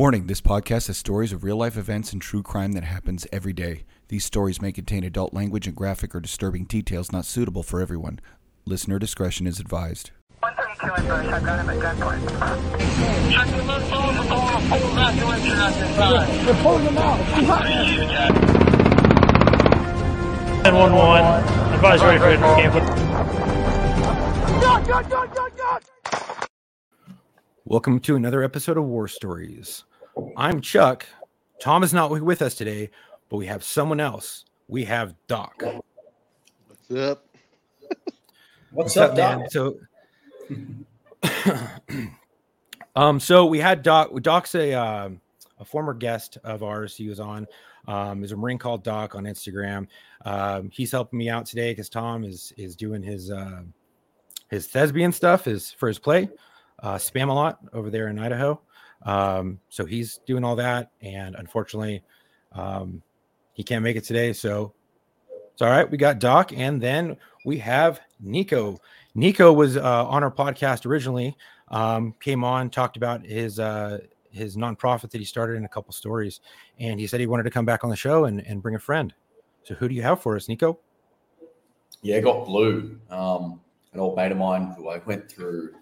Warning this podcast has stories of real life events and true crime that happens every day. These stories may contain adult language and graphic or disturbing details not suitable for everyone. Listener discretion is advised. 132 in Bush, I've got him at gunpoint. Check the left over, we're going to full evacuation at this time. They're pulling them out. 911. Advise ready for camp. Welcome to another episode of War Stories. I'm Chuck. Tom is not with us today, but we have someone else. We have Doc. What's up? What's, up, man? Doc? So, um, so we had Doc. Doc's a um a former guest of ours. He was on. Um, is a Marine called Doc on Instagram. Um, he's helping me out today because Tom is is doing his uh, his thespian stuff is for his play, uh, Spamalot over there in Idaho. Um, so he's doing all that, and unfortunately, um, he can't make it today. So it's all right. We got Doc, and then we have Nico. Nico was uh, on our podcast originally. Um, came on, talked about his uh, his nonprofit that he started in a couple stories, and he said he wanted to come back on the show and, and bring a friend. So who do you have for us, Nico? Yeah, I got Blue, um, an old mate of mine who I went through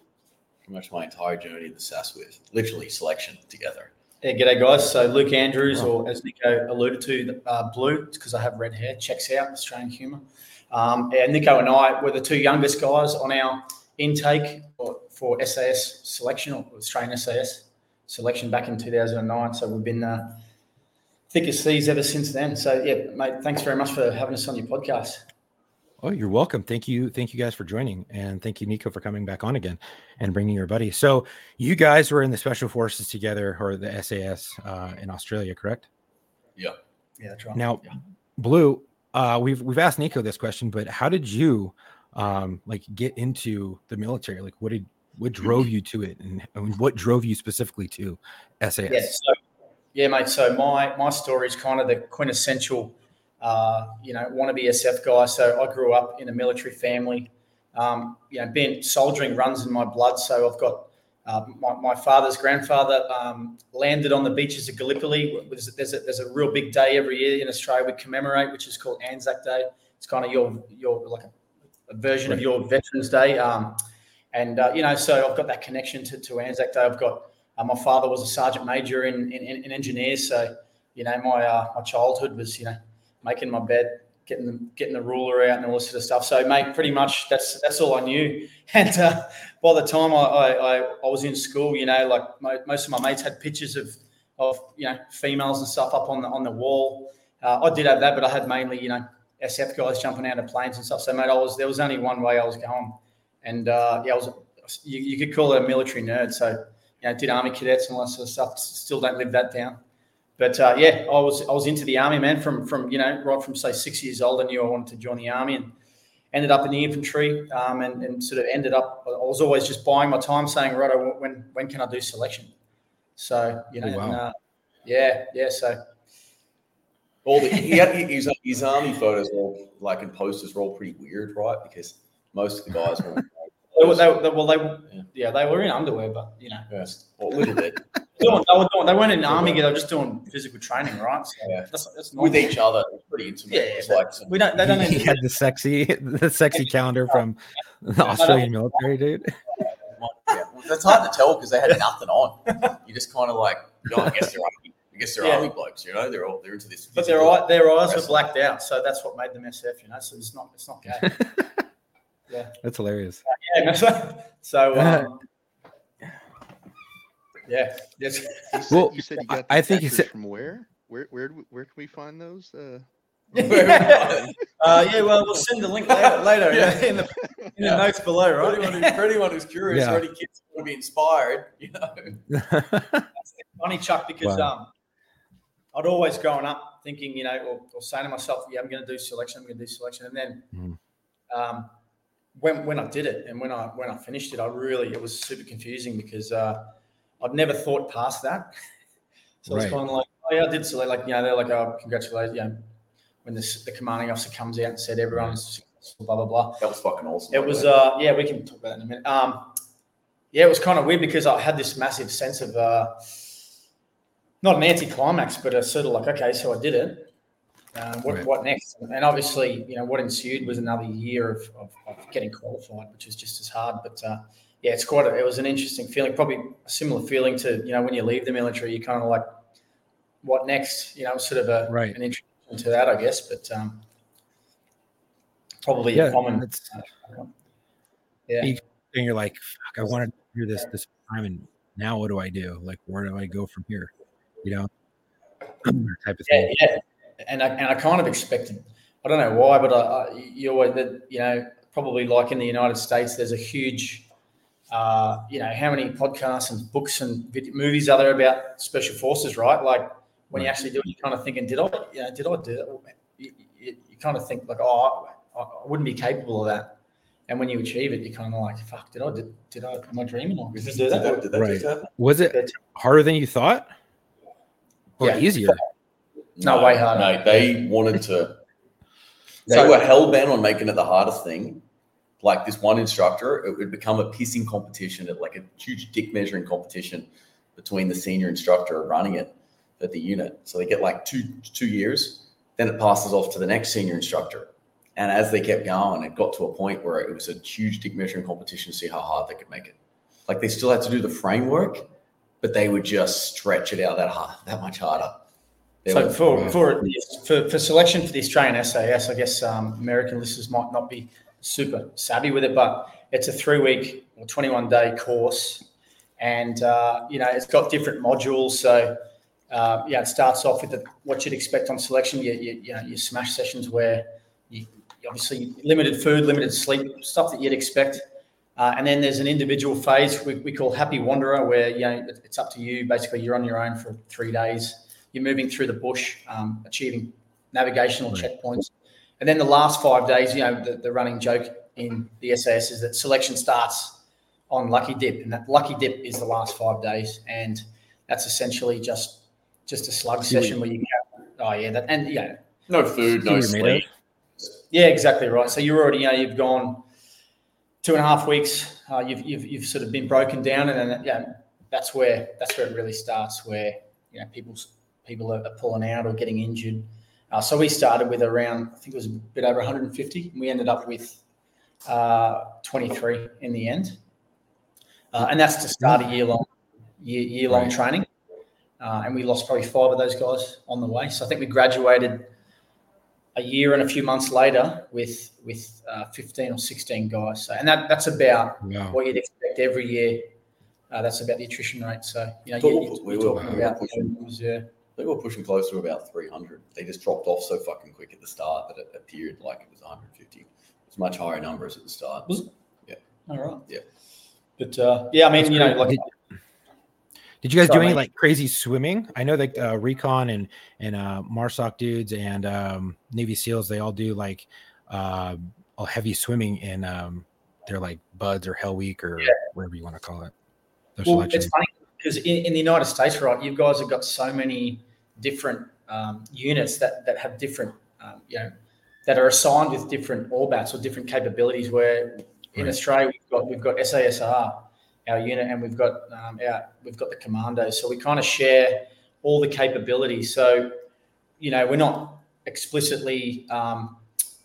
pretty much my entire journey in the SAS with, literally selection together. Yeah, g'day guys. So Luke Andrews, or as Nico alluded to, uh, blue, because I have red hair. Checks out Australian humour. Um, and Nico and I were the two youngest guys on our intake for, SAS selection or Australian SAS selection back in 2009. So we've been uh, thick as thieves ever since then. So yeah, mate, thanks very much for having us on your podcast. Oh, you're welcome. Thank you. Thank you guys for joining. And thank you, Nico, for coming back on again and bringing your buddy. So, you guys were in the special forces together or the SAS uh, in Australia, correct? Yeah. Yeah, that's right. Now, Blue, uh, we've we've asked Nico this question, but how did you um, like get into the military? Like, what did what drove you to it, and, and what drove you specifically to SAS? Yeah, so, yeah, mate. So my my story is kind of the quintessential, uh, you know, want to be a SF guy. So I grew up in a military family. Um, you know, being soldiering runs in my blood. So I've got uh, my, my father's grandfather um, landed on the beaches of Gallipoli. There's, there's, a, there's a real big day every year in Australia we commemorate, which is called Anzac Day. It's kind of your your like a, a version of your Veterans Day. Um, and uh, you know, so I've got that connection to, to Anzac Day. I've got uh, my father was a sergeant major in, in, in engineers, so you know, my uh, my childhood was you know making my bed, getting the getting the ruler out, and all this sort of stuff. So, mate, pretty much that's that's all I knew. And uh, by the time I, I, I, was in school, you know, like mo- most of my mates had pictures of of you know females and stuff up on the on the wall. Uh, I did have that, but I had mainly you know SF guys jumping out of planes and stuff. So, mate, I was there was only one way I was going, and uh, yeah, I was you, you could call it a military nerd. So, you know, did army cadets and all that sort of stuff. Still don't live that down. But uh, yeah, I was I was into the army, man. From from you know right from say six years old, I knew I wanted to join the army, and ended up in the infantry, um, and, and sort of ended up. I was always just buying my time, saying, right, when when can I do selection? So you know, Oh, wow. and, uh, yeah, yeah. So All the, he had, his, his army photos were all, like, and posters were all pretty weird, right? Because most of the guys were, they, were- they, were- they, well, they yeah, they were in underwear, but you know, yeah, well, a little bit, doing, they, were doing, they weren't in the army. They were just doing physical training, right? So Yeah. that's that's with each other. It pretty intimate. Yeah, yeah, like some, We don't. They don't. he Need, had the sexy the sexy calendar from the Australian military, dude. yeah. Well, That's hard to tell because they had nothing on. You just kind of like, you know, I guess they're army. I guess they're Yeah. army blokes. You know, they're all they're into this. but their physical- eye, their eyes were blacked out, so that's what made them SF. You know, so it's not it's not gay. yeah. That's hilarious. Yeah. So, so um, yeah. Yes. You said, Well, you, said you I- got I think you said- from where? Where where where can we find those? Uh, uh, yeah. Well, we'll send the link later, later Yeah. in the in the notes below, For anyone, who, right? for anyone who's curious, Yeah. or any kids who want to be inspired, you know. Funny, Chuck, because Wow. um, I'd always grown up thinking, you know, or, or saying to myself, yeah, I'm going to do selection, I'm going to do selection, and then Mhm. um, when when I did it and when I when I finished it, I really it was super confusing because uh, I'd never thought past that. so Right. it's kind of like, oh yeah, I did select. Like you know, they're like, oh, congratulations, you know, when the, the commanding officer comes out and said everyone's successful, blah blah blah. That was fucking awesome. It was, uh, yeah, we can talk about that in a minute. Um, yeah, it was kind of weird because I had this massive sense of, uh, not an anticlimax, but a sort of like, okay, so I did it. Um, what, Right. what next? And obviously, you know, what ensued was another year of, of, of getting qualified, which was just as hard. But uh, yeah, it's quite. A, it was an interesting feeling. Probably a similar feeling to you know when you leave the military, you kind of like, what next? You know, sort of a Right. an introduction to that, I guess. But um, probably Yeah, a common. that's- yeah. and you're like, fuck, I wanted to do this this time, and now what do I do? Like, where do I go from here? You know, type of Yeah, thing. yeah, and I, and I kind of expected. I don't know why, but I, I, you always that you know probably like in the United States, there's a huge, uh, you know, how many podcasts and books and vid- movies are there about special forces, right? Like when you actually do it, you're kind of thinking, did I, you know, did I do that? You, you, you kind of think like, oh, I, I wouldn't be capable of that. And when you achieve it, you're kind of like, fuck, did I, did, did I, am I dreaming or did I do Did that? that, did that Right. just happen? Was it harder than you thought, or Yeah. easier? No, way harder. No, they wanted to. They So- were hell bent on making it the hardest thing. Like this one instructor, it would become a pissing competition, like a huge dick measuring competition between the senior instructor running it at the unit. So they get like two two years, then it passes off to the next senior instructor. And as they kept going, it got to a point where it was a huge dick measuring competition to see how hard they could make it. Like they still had to do the framework, but they would just stretch it out that hard, that much harder. They So for, for for for selection for the Australian SAS, I guess um, American listeners might not be super savvy with it, but it's a three week or twenty one day course, and uh, you know it's got different modules. So uh, yeah, it starts off with the, what you'd expect on selection. You, you, you know your smash sessions where you obviously limited food, limited sleep, stuff that you'd expect. Uh, and then there's an individual phase we, we call Happy Wanderer, where you know it's up to you. Basically, you're on your own for three days. You're moving through the bush, um, achieving navigational checkpoints. And then the last five days, you know, the, the running joke in the SAS is that selection starts on Lucky Dip, and that Lucky Dip is the last five days, and that's essentially just just a slug See session where you go, oh yeah, that and yeah, no food, no what you're sleep. yeah, exactly right. So you're already, you know, you've gone two and a half weeks. Uh, you've, you've you've sort of been broken down, and then yeah, that's where that's where it really starts. Where you know people people are, are pulling out or getting injured. Uh, so we started with around, I think it was a bit over 150, and we ended up with uh, 23 in the end. Uh, and that's to start a year long year, year long Right. training. Uh, and we lost probably five of those guys on the way. So I think we graduated a year and a few months later with with uh, 15 or 16 guys. So, and that that's about Wow. what you'd expect every year. Uh, that's about the attrition rate. So you know, you, we- you, we you're were- talking about yeah. They were pushing close to about 300. They just dropped off so fucking quick at the start that it appeared like it was 150. It was much higher numbers at the start. Was All right. Yeah. But uh, yeah, I mean, you know, like Did, did you guys do any like crazy swimming? I know that uh, Recon and and uh, Marsoc dudes and um, Navy SEALs they all do like uh, a heavy swimming in um, their like BUD/S or Hell Week or whatever you want to call it. Their Well, selection. it's funny because in, in the United States, right, you guys have got so many different um, units that that have different, um, you know, that are assigned with different orbats or different capabilities. Where in Australia we've got we've got SASR, our unit, and we've got um, our we've got the commandos. So we kind of share all the capabilities. So you know, we're not explicitly um,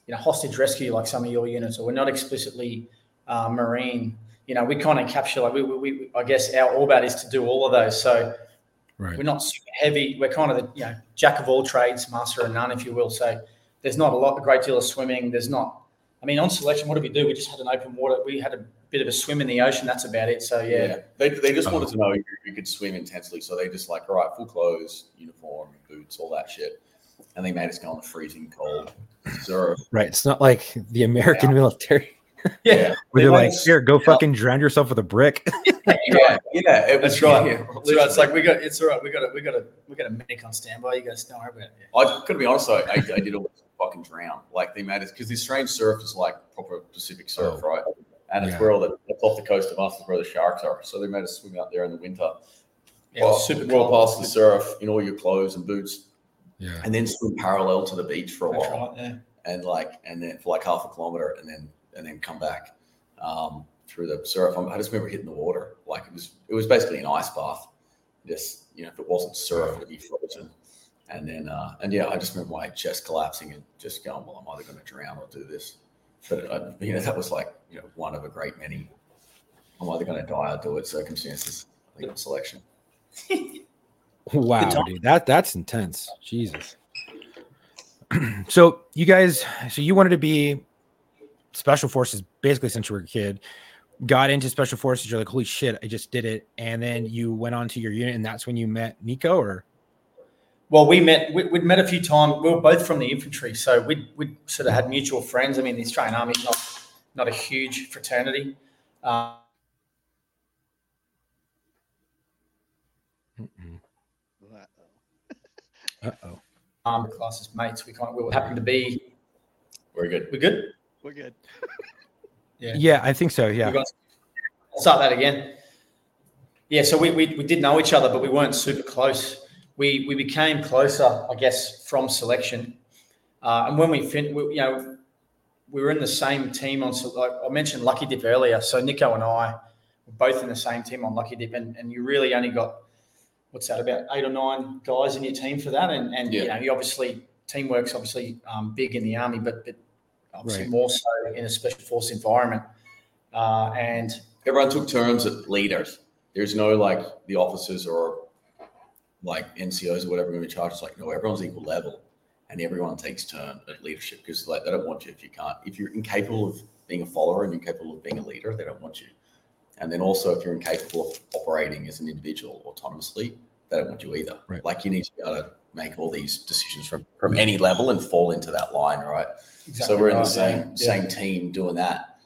you know hostage rescue like some of your units, or we're not explicitly uh, marine you know, we kind of encapsulate. We, we, we, I guess our orbat is to do all of those. So right. we're not super heavy. We're kind of the you know jack of all trades, master of none, if you will. So there's not a lot, a great deal of swimming. There's not. I mean, on selection, what did we do? We just had an open water. We had a bit of a swim in the ocean. That's about it. So yeah, Yeah. They, they just wanted to uh-huh. know you, you could swim intensely. So they just like, all right, full clothes, uniform, boots, all that shit. And they made us go on the freezing cold. Zero. Right. It's not like the American military yeah, where They they're like, made here, go fucking drown yourself with a brick. Yeah. Yeah. It was That's right. Yeah, That's right. It's like we got. It's all right. We got. A, we got a. We got a medic on standby. You guys don't worry about it. I gotta be honest though, I, I did almost fucking drown. Like they made us because this strange surf is like proper Pacific surf, Oh. right? And it's Yeah. where all the it's off the coast of us is where the sharks are. So they made us swim out there in the winter. Yeah, well, super well cold. past the surf in all your clothes and boots, yeah. and then swim parallel to the beach for a That's while, right. Yeah. and like and then for like half a kilometer, and then and then come back um, through the surf. I just remember hitting the water like it was it was basically an ice bath, Just you know, if it wasn't syrup, it'd be frozen. And then, uh, and yeah, I just remember my chest collapsing and just going, well, I'm either going to drown or do this. But uh, you know, that was like you know one of a great many. I'm either going to die or do it circumstances. I think selection. Wow, dude, that that's intense. Jesus. so you guys, so you wanted to be special forces basically since you were a kid. Got into special forces. You're like, holy shit, I just did it. And then you went on to your unit, and that's when you met Nico, or Well, we met. We, we'd met a few times. We were both from the infantry, so we we sort of had mutual friends. I mean, the Australian Army's not not a huge fraternity. Uh, uh oh. armed classes mates. We kind of we were happen to be. Very good. We're good? We're good. Yeah. Yeah, I think so. Yeah. We're start that again. Yeah, so we, we, we did know each other, but we weren't super close. We we became closer, I guess, from selection. Uh, and when we, fin- we, you know, we were in the same team on. Like I mentioned, Lucky Dip earlier. So Nico and I were both in the same team on Lucky Dip, and, and you really only got what's that about eight or nine guys in your team for that, and and you know, you obviously teamwork's obviously um, big in the army, but but obviously Right. more so in a special force environment. Uh, and Everyone took turns at leaders. There's no like the officers or like NCOs or whatever going to be charged. It's like no, everyone's equal level, and everyone takes turn at leadership because like they don't want you if you can't. If you're incapable of being a follower and you're capable of being a leader, they don't want you. And then also, if you're incapable of operating as an individual autonomously, they don't want you either. Right. Like you need to be able to make all these decisions from from any level and fall into that line, right? so we're in the same Yeah. same team doing that,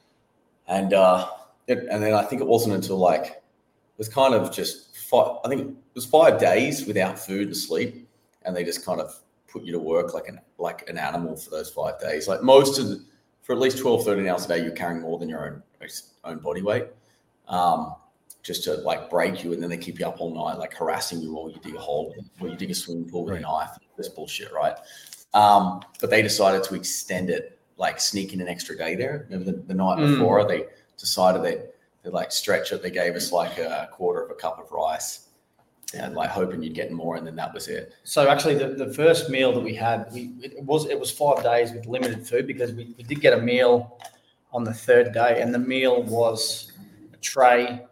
and uh, it, and then I think it wasn't until like it was kind of just five, I think it was five days without food and sleep, and they just kind of put you to work like an like an animal for those five days. Like most of the, for at least 12, 13 hours a day, you're carrying more than your own own body weight. Um, just to like break you, and then they keep you up all night, like harassing you while you dig a hole, while you dig a swimming pool with a knife. This bullshit, right? Um, but they decided to extend it, like sneak in an extra day there. Remember the, the night Mm. before, they decided they they like stretch it. They gave us like a quarter of a cup of rice, and like hoping you'd get more, and then that was it. So actually, the, the first meal that we had, we it was it was five days with limited food because we, we did get a meal on the third day, and the meal was a tray,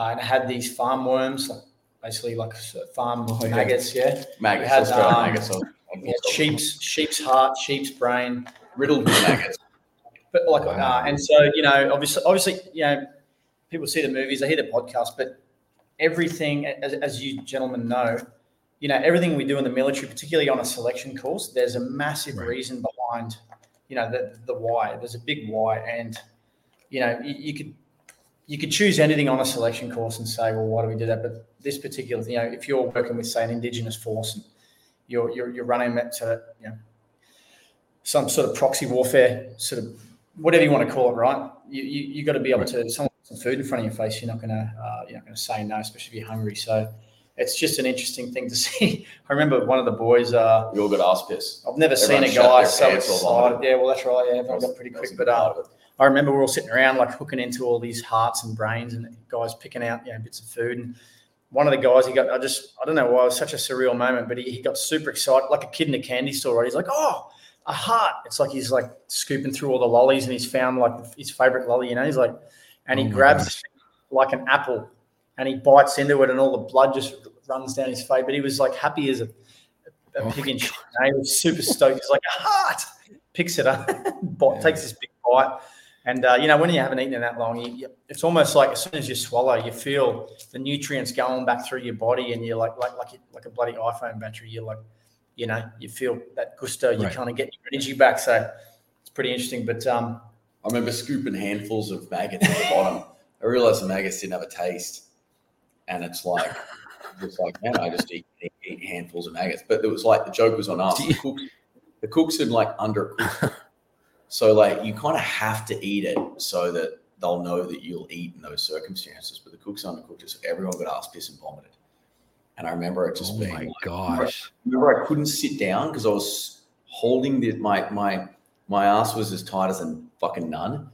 uh, and it had these farm worms, like basically like farm Oh, yeah. maggots, yeah, Maggots, had, go with um, maggots. I'll- yeah sheep's sheep's heart, sheep's brain, riddled with maggots. but like, Wow. uh, and so you know, obviously, obviously, you know, people see the movies, they hear the podcast, but everything, as, as you gentlemen know, you know, everything we do in the military, particularly on a selection course, there's a massive Right. reason behind, you know, the the why. There's a big why, and you know, you, you could you could choose anything on a selection course and say, well, why do we do that? But this particular, you know, if you're working with say an indigenous force and you're you're, you're running that sort of, you know, some sort of proxy warfare, sort of whatever you want to call it, right? You you, you got to be able to someone some food in front of your face. You're not gonna uh, you're not gonna say no, especially if you're hungry. So it's just an interesting thing to see. I remember one of the boys. Uh, We all got ass piss. I've never seen a guy so excited. Yeah, well, that's right. Yeah, everyone got pretty quick. But uh, part of it. I remember we were all sitting around like hooking into all these hearts and brains and guys picking out you know bits of food. And one of the guys he got I just I don't know why it was such a surreal moment but he, he got super excited like a kid in a candy store right? He's like oh a heart. It's like he's like scooping through all the lollies and he's found like his favorite lolly you know? He's like and he Oh grabs like an apple and he bites into it and all the blood just runs down his face but he was like happy as a, a Oh pig in shit you know? he was super stoked. He's like a heart. Picks it up bite, Yeah. takes this big bite and uh, you know, when you haven't eaten in that long, you, you, it's almost like as soon as you swallow, you feel the nutrients going back through your body, and you're like like like like a bloody iPhone battery. You're like, you know, you feel that gusto. You Right. kind of get your energy back. So it's pretty interesting. But um, I remember scooping handfuls of maggots at the bottom. I realized the maggots didn't have a taste, and it's like it's like man, I just eat, eat, eat handfuls of maggots. But it was like the joke was on us. The cooks, the cooks had like undercooked, so like you kind of have to eat it so that they'll know that you'll eat in those circumstances. But the cooks undercooked it, so everyone got ass piss and vomited. And I remember it just Oh being my like, gosh. remember I couldn't sit down because I was holding the my my my ass was as tight as a fucking nun.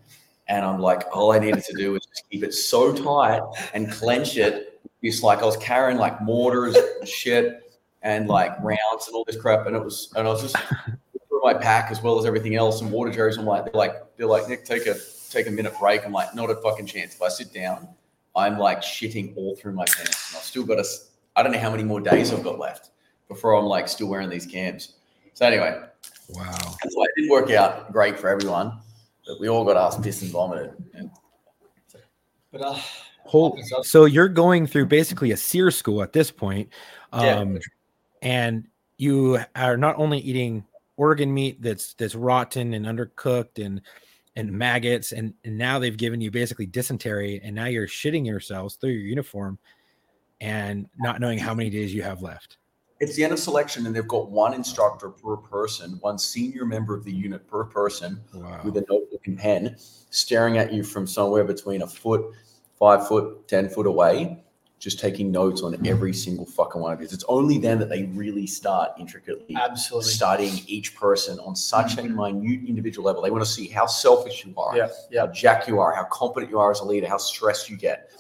And I'm like, all I needed to do was just keep it so tight and clench it It's like I was carrying like mortars and shit and like rounds and all this crap, and it was and I was just my pack as well as everything else and water jerry's. I'm like, they're like, they're like, Nick, take a take a minute break. I'm like, not a fucking chance. If I sit down, I'm like shitting all through my pants. And I've still got a, I don't know how many more days I've got left before I'm like still wearing these cams. So anyway, Wow. that's why it didn't work out great for everyone, but we all got ass pissed and vomited. And But uh, Whole, so you're going through basically a SERE school at this point. Yeah. Um, and you are not only eating organ meat that's that's rotten and undercooked and and maggots and, and now they've given you basically dysentery and now you're shitting yourselves through your uniform and not knowing how many days you have left. it's the end of selection, and they've got one instructor per person, one senior member of the unit per person Wow. with a notebook and pen, staring at you from somewhere between a foot, five foot, ten foot away, just taking notes on mm-hmm. every single fucking one of these. It's only then that they really start intricately absolutely. studying each person on such a mm-hmm. minute individual level. They want to see how selfish you are, Yeah, yeah. how jack you are, how competent you are as a leader, how stressed you get.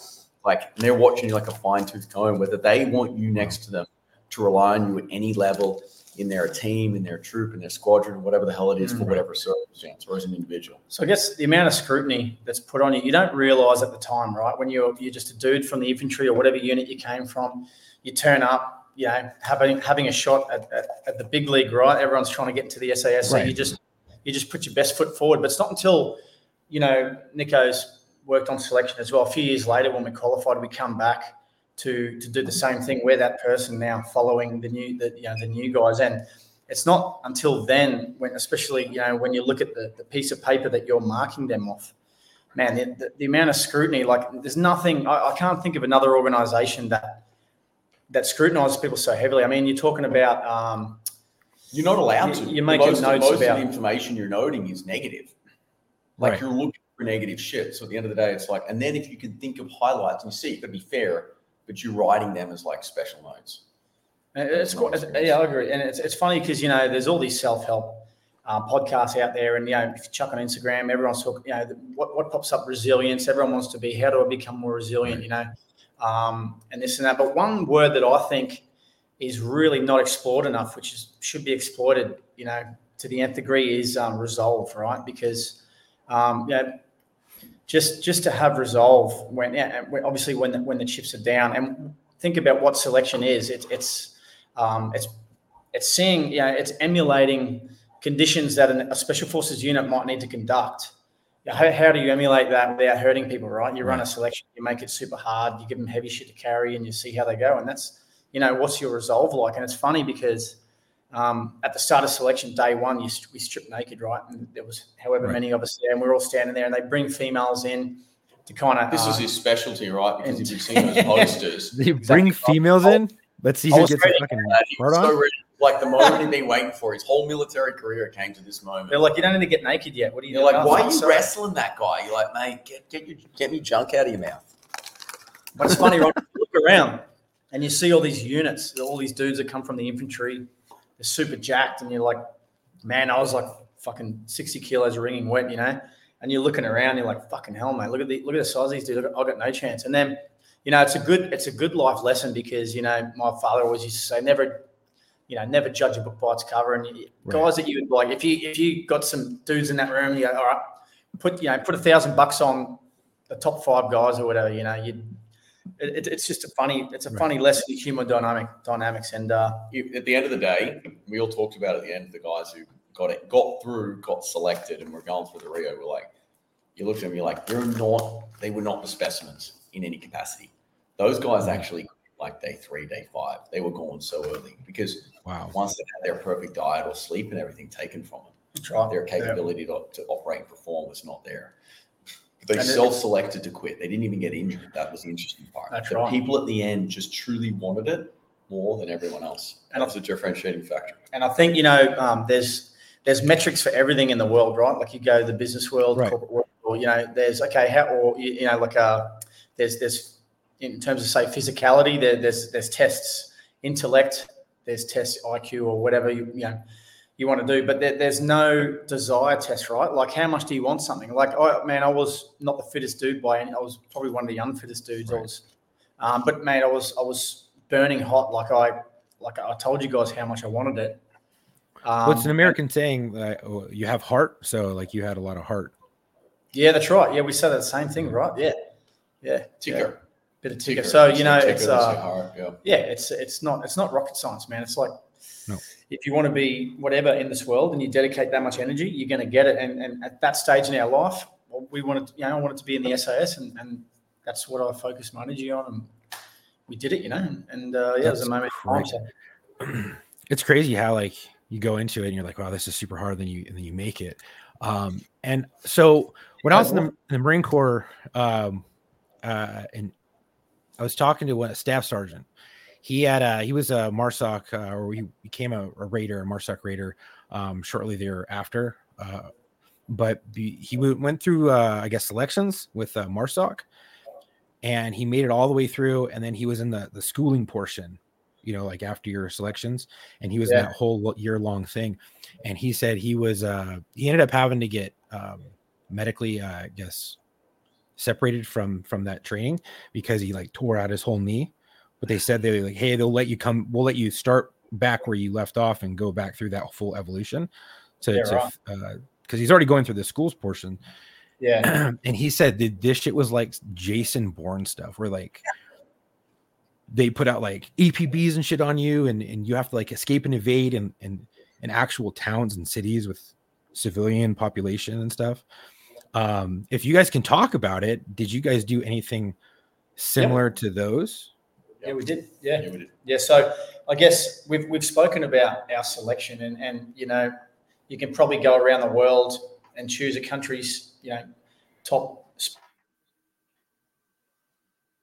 Like and they're watching you like a fine tooth comb, whether they want you next mm-hmm. to them to rely on you at any level in their team, in their troop, in their squadron, whatever the hell it is for Mm. whatever circumstance or as an individual. So I guess the amount of scrutiny that's put on you, you don't realize at the time, right? When you're you're just a dude from the infantry or whatever unit you came from, you turn up, you know, having having a shot at, at, at the big league, right? Everyone's trying to get into the SAS, so you just you just put your best foot forward. But it's not until you know Nico's worked on selection as well. A few years later, when we qualified, we come back to to do the same thing. We're that person now, following the new the you know the new guys and it's not until then when especially you know when you look at the, the piece of paper that you're marking them off man the, the, the amount of scrutiny like there's nothing I, I can't think of another organization that that scrutinizes people so heavily i mean you're talking about um, You're not allowed to. you're making most, notes most of about- the information you're noting is negative. Like Right. you're looking for negative shit. So at the end of the day, it's like, and then if you can think of highlights and you see, it could be fair, but you're writing them as like special notes. It's, quite- it's- yeah, I agree, and it's, it's funny because you know there's all these self help uh, podcasts out there, and you know if you chuck on Instagram, everyone's talking. You know the, what what pops up resilience. Everyone wants to be. How do I become more resilient? You know, um, and this and that. But one word that I think is really not explored enough, which is should be exploited. You know, to the nth degree, is um, resolve. Right, because um, you know, just just to have resolve when, yeah, and when- obviously when the, when the chips are down, and think about what selection is. It's it's um, it's it's seeing, you know, it's emulating conditions that an, a special forces unit might need to conduct. How, how do you emulate that without hurting people, right? You run a selection, you make it super hard, you give them heavy shit to carry, and you see how they go. And that's, you know, what's your resolve like? And it's funny because um, at the start of selection, day one, you, st- we stripped naked, right? And there was however Right. many of us there, and we're all standing there, and they bring females in to kind of. This is his specialty, right? Because if you've seen those posters, They bring females in. Let's see who gets the ready fucking that. He hard was so on. ready. Like the moment he'd been waiting for. His whole military career came to this moment. They're like, you don't need to get naked yet. What are you You're doing? like, why are you sorry." wrestling that guy? You're like, mate, get get your get me junk out of your mouth. But it's funny, right? Look around and you see all these units, all these dudes that come from the infantry. They're super jacked, and you're like, man, I was like fucking 60 kilos wringing wet, you know? And you're looking around, you're like, fucking hell, mate, look at the look at the size of these dudes. I got no chance. And then, you know, it's a good it's a good life lesson because you know my father always used to say, never, you know, never judge a book by its cover. And you, Right. guys that you would like, if you if you got some dudes in that room, you go, all right, put you know, put a thousand bucks on the top five guys or whatever, you know, you it, it's just a funny it's a Right. funny lesson in human dynamic dynamics and uh At the end of the day, we all talked about at the end the guys who got it, got through, got selected, and were going through the Rio. We're like, you looked at them, you're like, you're not. They were not the specimens in any capacity. Those guys actually, like day three, day five, they were gone so early because Wow. once they had their perfect diet or sleep and everything taken from them, try their capability to, to operate and perform was not there. They self-selected to quit. They didn't even get injured. That was the interesting part. That's the right. people at the end just truly wanted it more than everyone else. And And that's a differentiating factor. and I think you know um, there's there's metrics for everything in the world, right? Like you go to the business world, Right. corporate world, or you know, there's okay, how or you, you know, like uh, there's there's in terms of say physicality, there, there's there's tests, intellect, there's tests IQ or whatever you you know you want to do, but there, there's no desire test, right? Like how much do you want something? Like oh man, I was not the fittest dude by any, I was probably one of the unfittest dudes. I was Um, but mate, I was I was burning hot, like I like I told you guys how much I wanted it. Um, What's an American saying that oh, you have heart? So like you had a lot of heart. Yeah, that's right. Yeah, we said the same thing, right? Yeah, yeah, Ticker. yeah. Bit of ticker. Ticker. So you know, Ticker, it's uh, heart, yeah. yeah, it's it's not it's not rocket science, man. It's like No. If you want to be whatever in this world and you dedicate that much energy, you're going to get it. And, and at that stage in our life, well, we wanted, you know, I wanted to be in the SAS, and, and that's what I focused my energy on, and we did it, you know. And, and uh, yeah, it was a moment. so- it's crazy how like you go into it and you're like, wow, this is super hard. Then you and then you make it. Um, and so when I was in the, in the Marine Corps, um, uh, and I was talking to a staff sergeant. He had a he was a Marsoc uh, or he became a, a raider, a Marsoc raider, um, shortly thereafter. Uh, but be, he w- went through uh, I guess selections with uh, Marsoc, and he made it all the way through. And then he was in the the schooling portion, you know, like after your selections, and he was in that whole year long thing. And he said he was uh, he ended up having to get um, medically, uh, I guess, separated from from that training because he like tore out his whole knee. But they said they were like, hey, they'll let you come, we'll let you start back where you left off and go back through that full evolution. To, Yeah, to uh, because he's already going through the schools portion. yeah, and he said that this shit was like Jason Bourne stuff, where like they put out like EPBs and shit on you, and and you have to like escape and evade and and in actual towns and cities with civilian population and stuff. Um, if you guys can talk about it, did you guys do anything similar to those? Yeah, we did. Yeah, Yeah, we did. Yeah, so I guess we've we've spoken about our selection, and and you know, you can probably go around the world and choose a country's you know top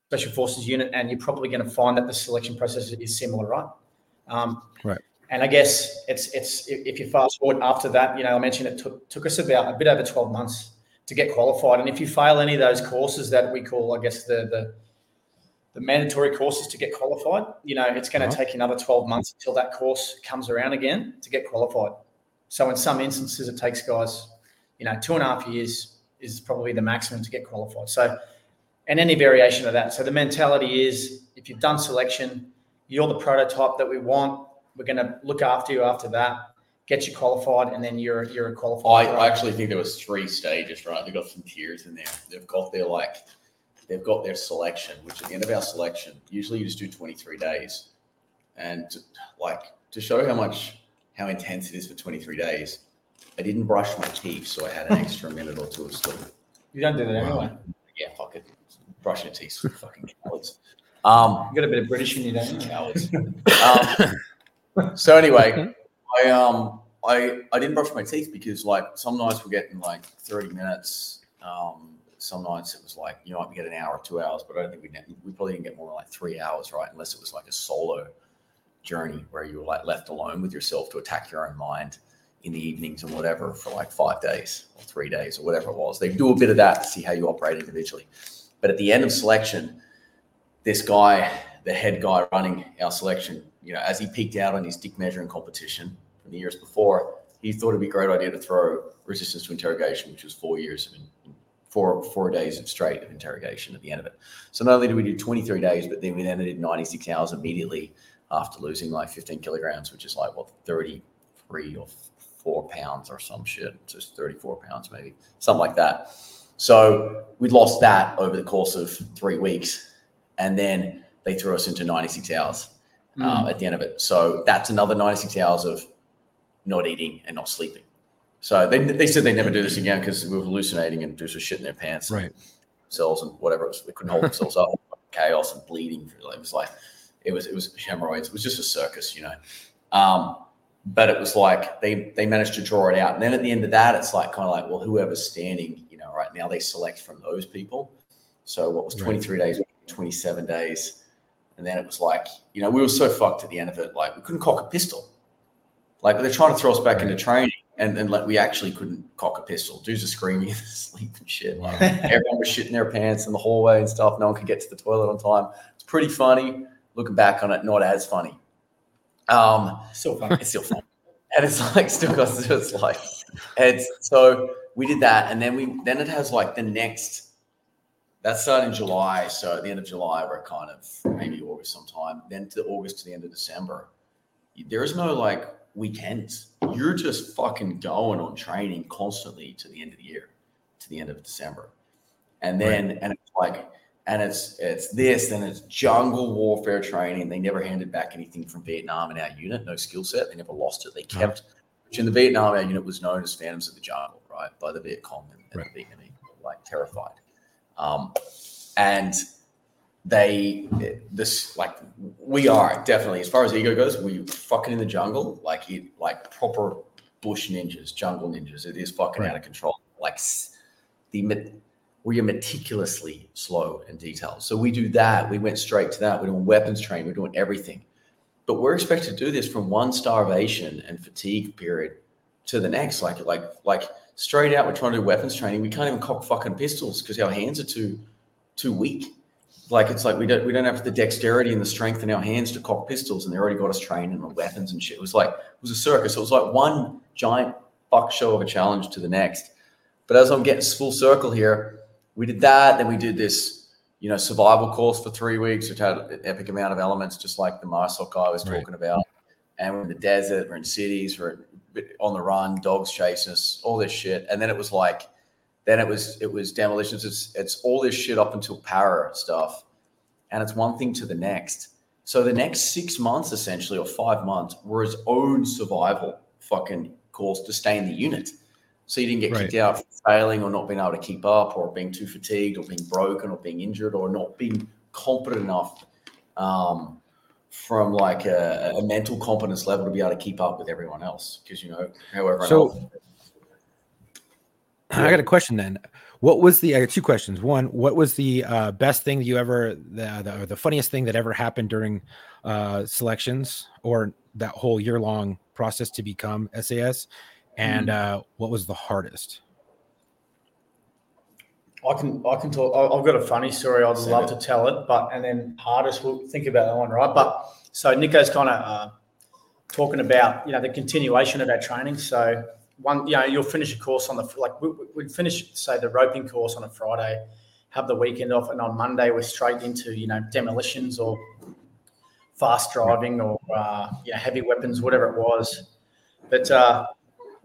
special forces unit, and you're probably going to find that the selection process is similar, right? Um, Right. And I guess it's it's if if you fast forward after that, you know, I mentioned it took took us about a bit over 12 months to get qualified, and if you fail any of those courses that we call, I guess the the the mandatory courses to get qualified, you know, it's going to Uh-huh. take another 12 months until that course comes around again to get qualified. So in some instances, it takes guys, you know, two and a half years is probably the maximum to get qualified. So, and any variation of that. So the mentality is if you've done selection, you're the prototype that we want. We're going to look after you after that, get you qualified, and then you're you're a qualified. I. I actually think there was three stages, right? They've got some tiers in there. They've got their like, they've got their selection, which at the end of our selection, usually you just do 23 days. And to, like to show how much, how intense it is for 23 days, I didn't brush my teeth, so I had an extra minute or two of sleep. you don't do that Wow. anyway. Yeah, fuck it. Brushing your teeth, fucking cowards. Um, You got a bit of British in you, don't you? cowards. Um, so anyway, I um I I didn't brush my teeth because like some nights we're getting like thirty minutes. Um, some nights it was like you we get an hour or two hours, but I don't think we we probably didn't get more than like three hours, right? Unless it was like a solo journey where you were like left alone with yourself to attack your own mind in the evenings and whatever for like five days or three days or whatever it was. They do a bit of that to see how you operate individually. But at the end of selection, this guy, the head guy running our selection, you know, as he peaked out on his dick measuring competition from the years before, he thought it'd be a great idea to throw resistance to interrogation, which was four years of four four days of straight of interrogation at the end of it. So not only did we do 23 days, but then we then did 96 hours immediately after losing like 15 kilograms, which is like what 33 or four pounds or some shit, just 34 pounds maybe, something like that. So we lost that over the course of three weeks, and then they threw us into 96 hours uh, at the end of it. So that's another 96 hours of not eating and not sleeping. So they, they said they never do this again because we were hallucinating and just shit in their pants, Right. themselves and whatever. It was, they couldn't hold themselves up. Chaos and bleeding. It was like it was it was hemorrhoids. It was just a circus, you know. Um, but it was like they they managed to draw it out. And then at the end of that, it's like kind of like, well, whoever's standing, you know, right now they select from those people. So what was Right. 23 days, 27 days. And then it was like, you know, we were so fucked at the end of it, like we couldn't cock a pistol. Like they're trying to throw us back into training, and, and like we actually couldn't cock a pistol. Dudes are screaming in sleep and shit. Like everyone was shitting their pants in the hallway and stuff. No one could get to the toilet on time. It's pretty funny. Looking back on it, not as funny. Um, Still fun. it's still fun. And it's like still got it's like it's so we did that and then we then it has like the next that started in July. So at the end of July, we're kind of maybe August sometime. Then to August to the end of December, there is no like weekends. You're just fucking going on training constantly to the end of the year, to the end of December, and then and it's like and it's it's this and it's jungle warfare training. They never handed back anything from Vietnam in our unit, no skill set. They never lost it. They kept, which in the Vietnam our unit was known as Phantoms of the Jungle, right, by the Viet Cong and, and Right. the Vietnamese, like terrified. Um, and they this like we are definitely as far as ego goes, we fucking in the jungle, like it, like proper bush ninjas, jungle ninjas. It is fucking Right. out of control. Like the we are meticulously slow and detailed. So we do that. We went straight to that. We're doing weapons training. We're doing everything. But we're expected to do this from one starvation and fatigue period to the next. Like like like straight out, we're trying to do weapons training. We can't even cock fucking pistols because our hands are too too weak. Like it's like we don't we don't have the dexterity and the strength in our hands to cock pistols, and they already got us trained on weapons and shit. It was like it was a circus. It was like one giant fuck show of a challenge to the next. But as I'm getting full circle here, we did that. Then we did this, you know, survival course for three weeks, which had an epic amount of elements, just like the Marsoc guy was Right. talking about. And we're in the desert, we're in cities, we're on the run, dogs chasing us, all this shit. And then it was like, then it was it was demolitions. It's it's all this shit up until para stuff, and it's one thing to the next. So the next six months, essentially, or five months, were his own survival fucking course to stay in the unit. So you didn't get kicked out for failing or not being able to keep up or being too fatigued or being broken or being injured or not being competent enough um, from like a, a mental competence level to be able to keep up with everyone else. Because you know, however, So- I got a question then. What was the? I got two questions. One, what was the uh, best thing that you ever, the, the or the funniest thing that ever happened during uh, selections or that whole year long process to become SAS? And uh, what was the hardest? I can I can talk. I- I've got a funny story. I'd Send love it. to tell it, but and then hardest we'll think about that one, right? But so Nico's kind of uh, talking about you know the continuation of our training. So one, you know, you'll finish a course on the like we, we'd finish say the roping course on a Friday, have the weekend off, and on Monday we're straight into you know demolitions or fast driving or uh, you know heavy weapons, whatever it was. But uh,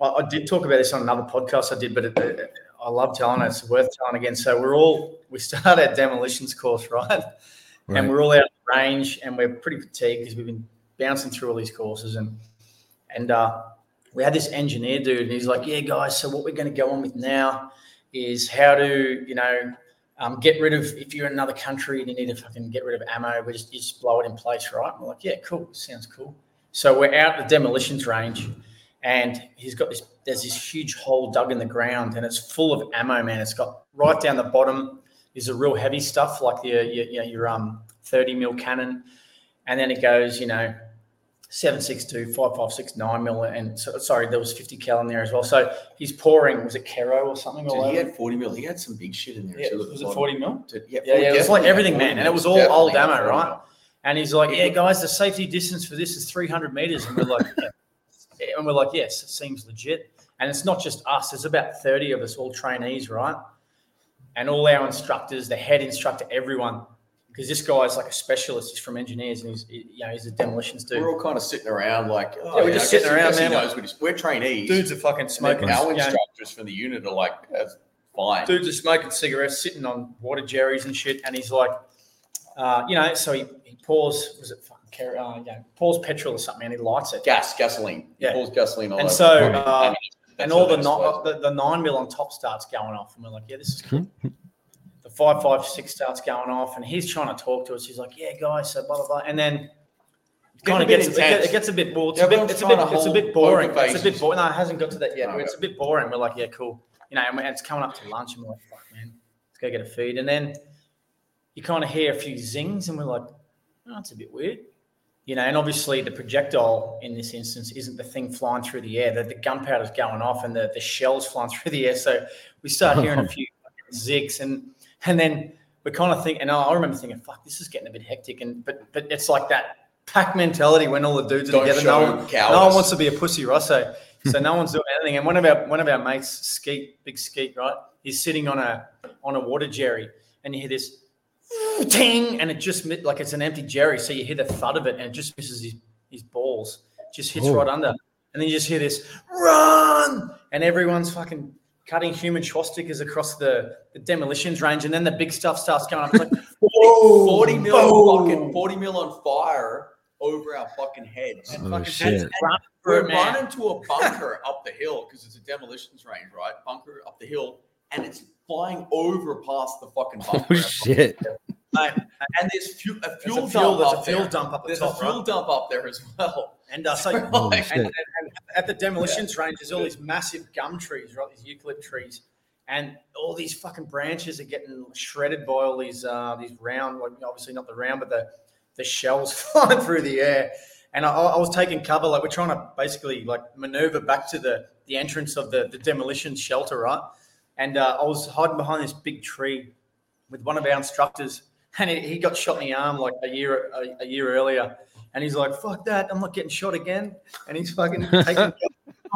I, I did talk about this on another podcast I did, but it, it, I love telling it. It's worth telling again. So we're all we start our demolitions course, right? Right. And we're all out of range, and we're pretty fatigued because we've been bouncing through all these courses, and and uh, we had this engineer dude, and he's like, "Yeah, guys. So what we're going to go on with now is how to, you know." Um, get rid of if you're in another country and you need to fucking get rid of ammo, we just just blow it in place, right? And we're like, yeah, cool, sounds cool. So we're out the demolitions range, and he's got this. There's this huge hole dug in the ground, and it's full of ammo, man. It's got right down the bottom is the real heavy stuff, like your your, your, your um 30 mil cannon, and then it goes, you know, 762, 556, 9 mil, and so, sorry, there was 50 cal in there as well. So he's pouring, was it Kero or something? all Dude, he had 40 mil. He had some big shit in there Yeah, too. was it 40 mil? Dude, yeah, Yeah, yeah, it was like everything, man. 40 And it was all Definitely old ammo, right? mil. And he's like, yeah, guys, the safety distance for this is 300 meters. And we're like, yeah. and we're like, yes, it seems legit. And it's not just us, there's about 30 of us, all trainees, right? And all our instructors, the head instructor, everyone, because this guy's like a specialist. He's from engineers and he's, you know, he's a demolitions dude. We're all kind of sitting around like, oh, Yeah, we're yeah, just I sitting around, guess he man, knows what he's- we're trainees. Dudes are fucking smoking. then our you know, instructors from the unit are like, that's fine. dudes are smoking cigarettes, sitting on water jerrys and shit. And he's like, uh, you know, so he, he pours, was it fucking, car- uh, you know, pours petrol or something and he lights it. Gas, gasoline. He Yeah. pours gasoline all And so, the uh, and, and all the, that nine, explodes. the the nine mil on top starts going off, and we're like, yeah, this is cool. five five six starts going off, and he's trying to talk to us. He's like, yeah, guys, so blah blah blah, and then kind of gets it, gets, it gets a bit bored. It's, Yeah, a bit, it's a bit it's a bit boring. It's a bit boring. No, it hasn't got to that yet. Okay. It's a bit boring. We're like, yeah, cool. You know, and it's coming up to lunch, and we're like, fuck, man, let's go get a feed, and then you kind of hear a few zings, and we're like, oh, that's a bit weird. You know, and obviously the projectile in this instance isn't the thing flying through the air. The, the gunpowder's going off and the, the shells flying through the air. So we start hearing a few zigs and and then we kind of think, and I remember thinking, fuck, this is getting a bit hectic. And but but it's like that pack mentality when all the dudes are Don't together. No one, no one wants to be a pussy, right? So so no one's doing anything. And one of our one of our mates, Skeet, big Skeet, right? He's sitting on a on a water jerry. and you hear this ting, and it just like it's an empty Jerry. So you hear the thud of it, and it just misses his, his balls, just hits Oh. right under. And then you just hear this run, and everyone's fucking cutting human swastikas across the, the demolitions range, and then the big stuff starts going up. It's like, whoa, 40 mil boom. fucking 40 mil on fire over our fucking heads. And Oh, fucking shit. heads run We're through man. running to a bunker up the hill because it's a demolitions range, right? Bunker up the hill, and it's flying over past the fucking bunker. Oh shit! Mate, And there's fuel, a There's fuel a fuel, dump there's a fuel there. dump up the There's top, a fuel right? dump up there as well. And uh, so, Holy and, and, and at the demolitions range, there's all these massive gum trees, right? These eucalypt trees, and all these fucking branches are getting shredded by all these uh, these round, like obviously not the round, but the the shells flying through the air. And I, I was taking cover, like we're trying to basically like maneuver back to the the entrance of the the demolition shelter, right? And uh, I was hiding behind this big tree with one of our instructors, and he, he got shot in the arm like a year a, a year earlier. And he's like, "Fuck that! I'm not getting shot again." And he's fucking taking kind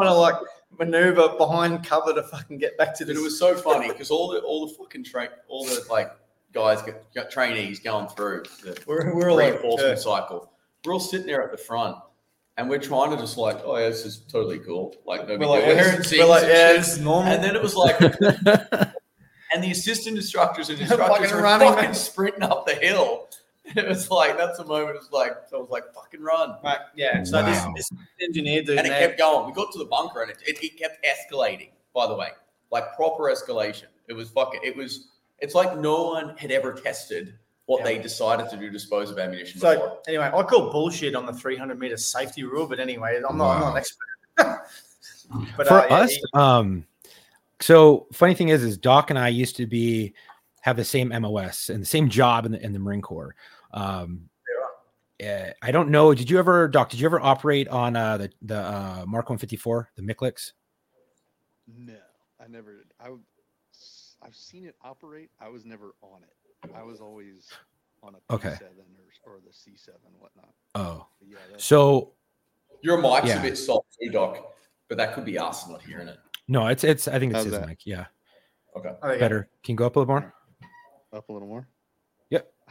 of like maneuver behind cover to fucking get back to But this. it was so funny because all the all the fucking train, all the like guys, got, got trainees going through the we're, we're all like, reinforcement uh, cycle. We're all sitting there at the front, and we're trying to just like, oh yeah, this is totally cool. Like, no we're like, we're, we're like, yeah, is normal. And then it was like, and the assistant instructors and Fucking instructors were running, fucking sprinting up the hill. It was like that's the moment. It was like so I was like, fucking run. Right, yeah. So this, Wow. this engineer dude, And it man, kept going. We got to the bunker and it, it, it kept escalating, by the way. Like proper escalation. It was fucking it was it's like no one had ever tested what Yeah. they decided to do to dispose of ammunition So before. anyway, I call bullshit on the 300 meter safety rule, but anyway, I'm not, I'm not an expert. but For uh, yeah, us, he- um, so funny thing is, is Doc and I used to be have the same MOS and the same job in the in the Marine Corps. Um, uh, I don't know. Did you ever, Doc? Did you ever operate on uh, the the uh, Mark 154, the MICLICs? No, I never. I I've seen it operate. I was never on it. I was always on a Okay. P7 or, or the C7 whatnot. Oh, But yeah, that's, so Your mic's Yeah. a bit soft too, Doc, but that could be us not hearing it. no, it's it's. I think it's How's his that? mic. Yeah, Okay. oh, yeah. better. Can you go up a little more? up a little more.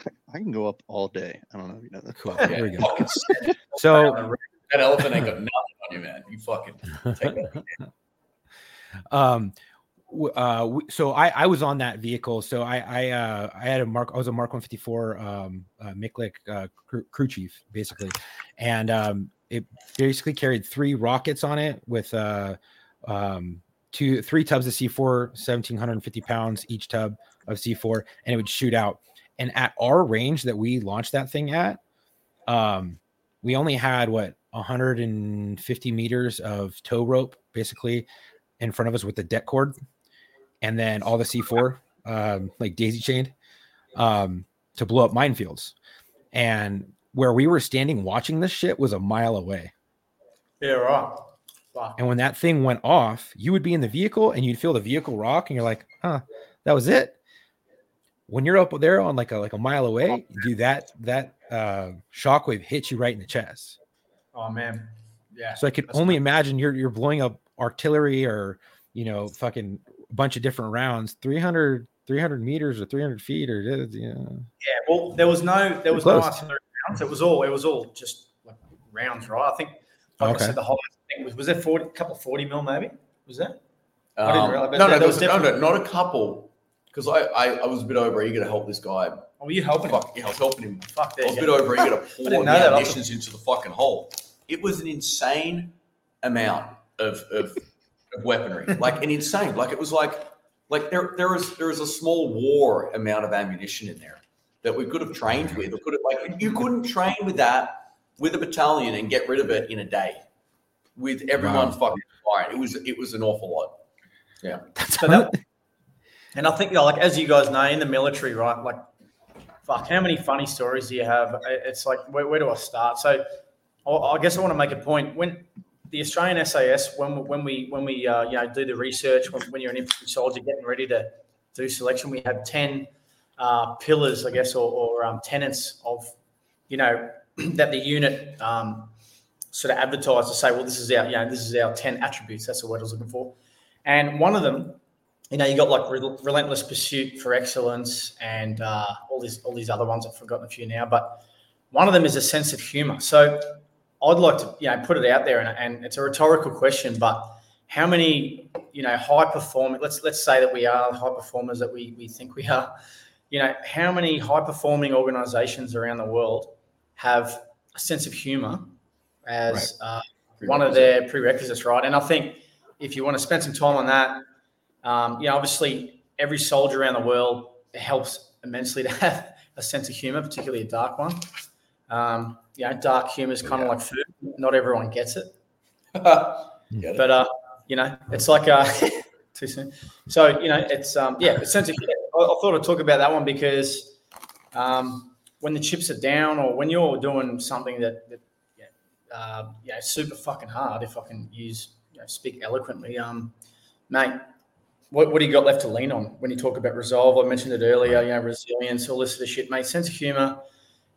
Yep. I can go up all day. I don't know if you know that. Cool. Yeah, There we go. So that elephant ain't got nothing on you, man. You fucking take that. um uh so i i was on that vehicle so i i uh i had a mark i was a mark 154 um uh, MICLIC uh crew, crew chief basically and um it basically carried three rockets on it with uh um two three tubs of c4 1750 pounds each tub of c4 and it would shoot out and at our range that we launched that thing at um we only had what 150 meters of tow rope basically in front of us with the det cord and then all the c4 um, like daisy chained um, to blow up minefields and where we were standing watching this shit was a mile away Yeah, right. Fuck. and when that thing went off you would be in the vehicle and you'd feel the vehicle rock and you're like huh that was it when you're up there on like a like a mile away do that that uh shockwave hits you right in the chest Oh man. Yeah. So I could That's only imagine you're you're blowing up artillery or you know fucking a bunch of different rounds, 300 300 meters or 300 feet or you know. Yeah, well, there was no there was no artillery rounds. It was all it was all just like rounds, right? I think, like Okay. I said, the whole thing was was there forty, a couple forty mil maybe? Was that? I didn't Um, realize, but no, there- no, there was no, no, not a couple. Because I, I, I was a bit over eager to help this guy. Oh, were you helping? Fuck, yeah, I was helping him Fuck I was a you bit go. over eager to pour didn't the know that. ammunitions into the fucking hole. It was an insane amount of, of, of weaponry, like an insane. Like it was like like there there was there was a small war amount of ammunition in there that we could have trained with. Or could have like you couldn't train with that with a battalion and get rid of it in a day with everyone Wow. fucking firing. It was it was an awful lot. Yeah. So that, and I think, you know, like as you guys know, in the military, right? Like, fuck, how many funny stories do you have? It's like, where, where do I start? So, I guess I want to make a point. When the Australian SAS, when we- when we when we uh, you know do the research, when, when you're an infantry soldier getting ready to do selection, we have ten uh, pillars, I guess, or, or um, tenets of you know that the unit um, sort of advertised to say, well, this is our you know this is our ten attributes. That's the word I was looking for. And one of them you know, you got like re- relentless pursuit for excellence and uh, all these all these other ones. I've forgotten a few now, but one of them is a sense of humor. So I'd like to, you know, put it out there, and, and it's a rhetorical question, but how many, you know, high performing? Let's let's say that we are high performers that we we think we are. You know, how many high performing organisations around the world have a sense of humor as uh, one of their prerequisites, right? And I think if you want to spend some time on that, um, you know, obviously every soldier around the world helps immensely to have a sense of humor, particularly a dark one. Um, you know, dark humor is kind of like food. Not everyone gets it, Get it? but uh, you know, it's like uh, too soon. So you know, it's um, yeah, a sense of humor. I, I thought I'd talk about that one because um, when the chips are down, or when you're doing something that, that yeah, uh, you know, super fucking hard, if I can use you know, speak eloquently, um, mate. What, what do you got left to lean on when you talk about resolve? I mentioned it earlier, you know, resilience, all this sort of shit, mate. Sense of humor.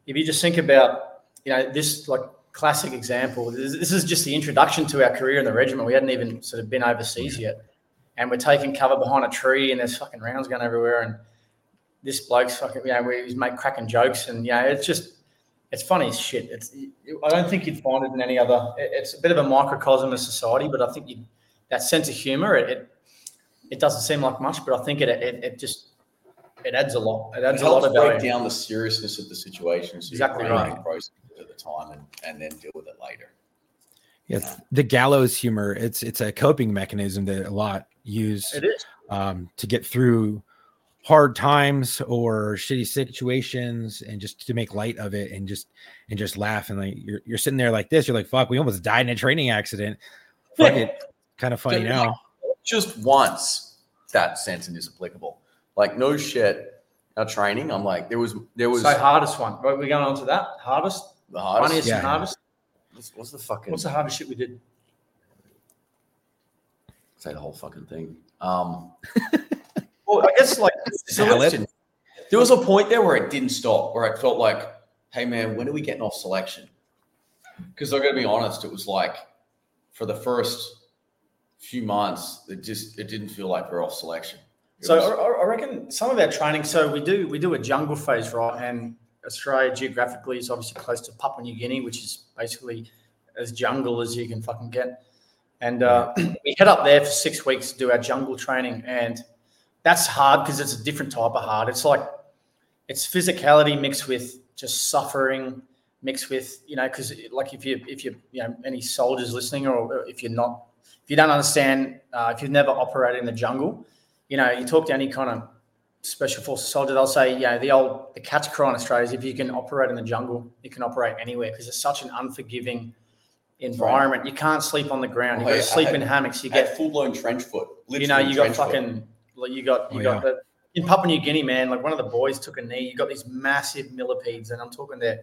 If you just think about, you know, this like classic example, this, this is just the introduction to our career in the regiment. We hadn't even sort of been overseas yet. And we're taking cover behind a tree and there's fucking rounds going everywhere. And this bloke's fucking, you know, he's make cracking jokes. And, you know, it's just, it's funny as shit. It's, I don't think you'd find it in any other, it's a bit of a microcosm of society, but I think you, that sense of humor, it, it, it doesn't seem like much, but I think it, it, it just, it adds a lot. It It a lot helps of break value. down the seriousness of the situation. So Exactly your brain right. can process it at the time and, and then deal with it later. It's the gallows humor. It's it's a coping mechanism that a lot use It is. um, to get through hard times or shitty situations and just to make light of it and just and just laugh and like you're, you're sitting there like this you're like fuck we almost died in a training accident fuck it kind of funny now Just once that sentence is applicable. Like no shit. Our training, I'm like, there was there was So hardest one. Right, we're going on to that. Hardest, the hardest. funniest, Yeah. and hardest. What's, what's the fucking What's the hardest shit we did? say the whole fucking thing? Um, Well, I guess like selection. There was a point there where it didn't stop, where it felt like, hey man, when are we getting off selection? Because I'm going to be honest, it was like for the first few months, it just it didn't feel like we're off selection. It So was- I, I reckon some of our training. So we do we do a jungle phase, right? And Australia geographically is obviously close to Papua New Guinea, which is basically as jungle as you can fucking get. And uh, we head up there for six weeks to do our jungle training, and that's hard because it's a different type of hard. It's like it's physicality mixed with just suffering, mixed with you know, because like if you if you you know any soldiers listening, or if you're not, if you don't understand, uh, if you've never operated in the jungle, you know, you talk to any kind of special forces soldier, they'll say, you know, the old the catch cry in Australia is if you can operate in the jungle, you can operate anywhere because it's such an unforgiving environment. You can't sleep on the ground. You Oh, got to sleep I in hammocks. You get full blown trench foot. you know, you got trench foot. fucking, like, you got, you Oh, got yeah. the, in Papua New Guinea, man, like one of the boys took a knee. You got these massive millipedes, and I'm talking they're,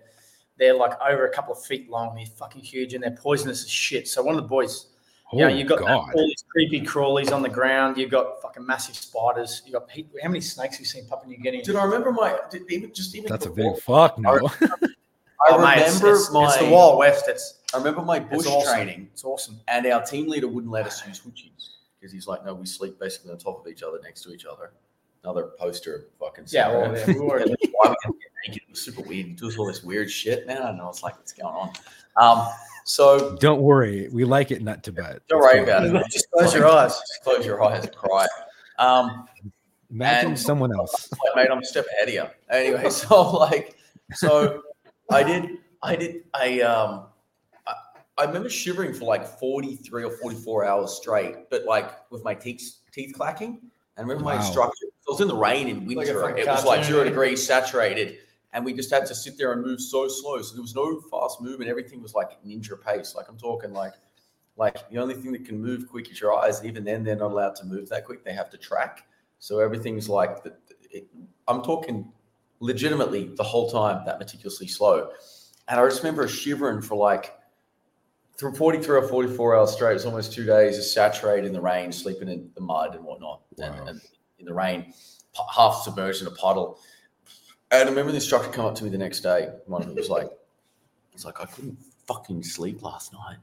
they're like over a couple of feet long. They're fucking huge, and they're poisonous as shit. So one of the boys, oh you know, you got that- all these creepy crawlies on the ground. You've got fucking massive spiders. You got how many snakes have you seen in Papua New Guinea? Dude, I remember my did even just even that's a big fuck no I Oh, mate, it's- remember it's, my it's the Wild West. It's I remember my bush it's awesome. training, It's awesome. and our team leader wouldn't let us use hoochies because he's like, no, we sleep basically on top of each other, next to each other. Another poster of fucking Yeah, well, yeah, we were- And why we didn't get naked. It was super weird. He does all this weird shit, man. I know. It's like, what's going on? Um, so don't worry we like it not tibet don't worry about it. Just close your eyes. Just close your eyes and cry. Um, imagine And- someone else like, mate, I'm a step ahead of you. Anyway, so like, so I did, I did, I um, I, I remember shivering for like 43 or 44 hours straight, but like with my teeth teeth clacking. And remember my Wow. instructor. It was in the rain in winter. fucking it was like zero degrees, saturated, and we just had to sit there and move so slow. So there was no fast movement. Everything was like ninja pace. Like I'm talking like. Like the only thing that can move quick is your eyes. and Even then, they're not allowed to move that quick. They have to track. So everything's like, the, it, I'm talking legitimately the whole time that meticulously slow. And I just remember shivering for like through 43 or 44 hours straight. It's almost two days, just saturated in the rain, sleeping in the mud and whatnot, and, Wow. and in the rain, half submerged in a puddle. And I remember the instructor come up to me the next day. One of them was like, "It's like I couldn't fucking sleep last night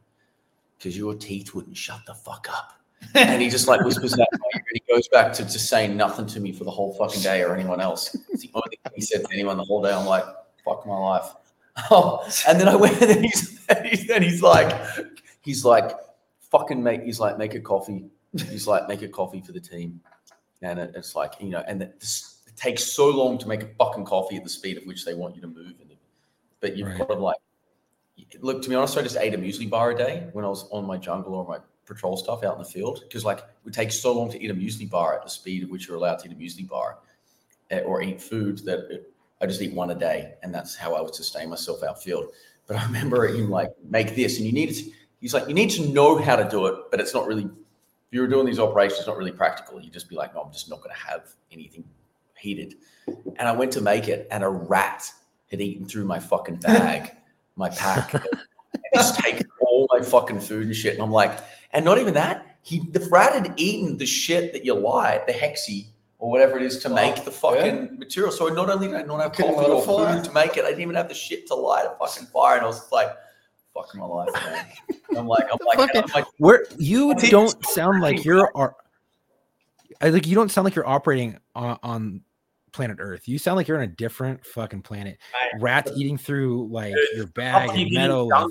because your teeth wouldn't shut the fuck up." and he just like whispers that and he goes back to just saying nothing to me for the whole fucking day or anyone else. It's the only thing he said to anyone the whole day. I'm like, fuck my life. Oh, and then I went and he's and he's, he's like, he's like, fucking make. He's like, make a coffee. He's like, make a coffee for the team, and it, it's like you know, and it takes so long to make a fucking coffee at the speed at which they want you to move, and but you've Right. got to like look. To be honest, I just ate a muesli bar a day when I was on my jungle or my patrol stuff out in the field because like it would take so long to eat a muesli bar at the speed at which you're allowed to eat a muesli bar eh, or eat food that it, I just eat one a day, and that's how I would sustain myself outfield. But I remember him like make this, and you need to. He's like, you need to know how to do it, but it's not really. If you were doing these operations, it's not really practical. You'd just be like, no, I'm just not going to have anything heated. And I went to make it, and a rat had eaten through my fucking bag, my pack. it's taken all my fucking food and shit. And I'm like, and not even that, he the rat had eaten the shit that you light, the hexy or whatever it is to make the fucking material. So not only did I not have Couldn't coffee or fire. food to make it, I didn't even have the shit to light a fucking fire. And I was like, fucking my life, man. I'm like, I'm like, fucking- I'm like, Where you don't sound like you're are I like you don't sound like you're operating on, on planet Earth. You sound like you're on a different fucking planet. Mate, Rats eating through like your bag Papua and metal. jungle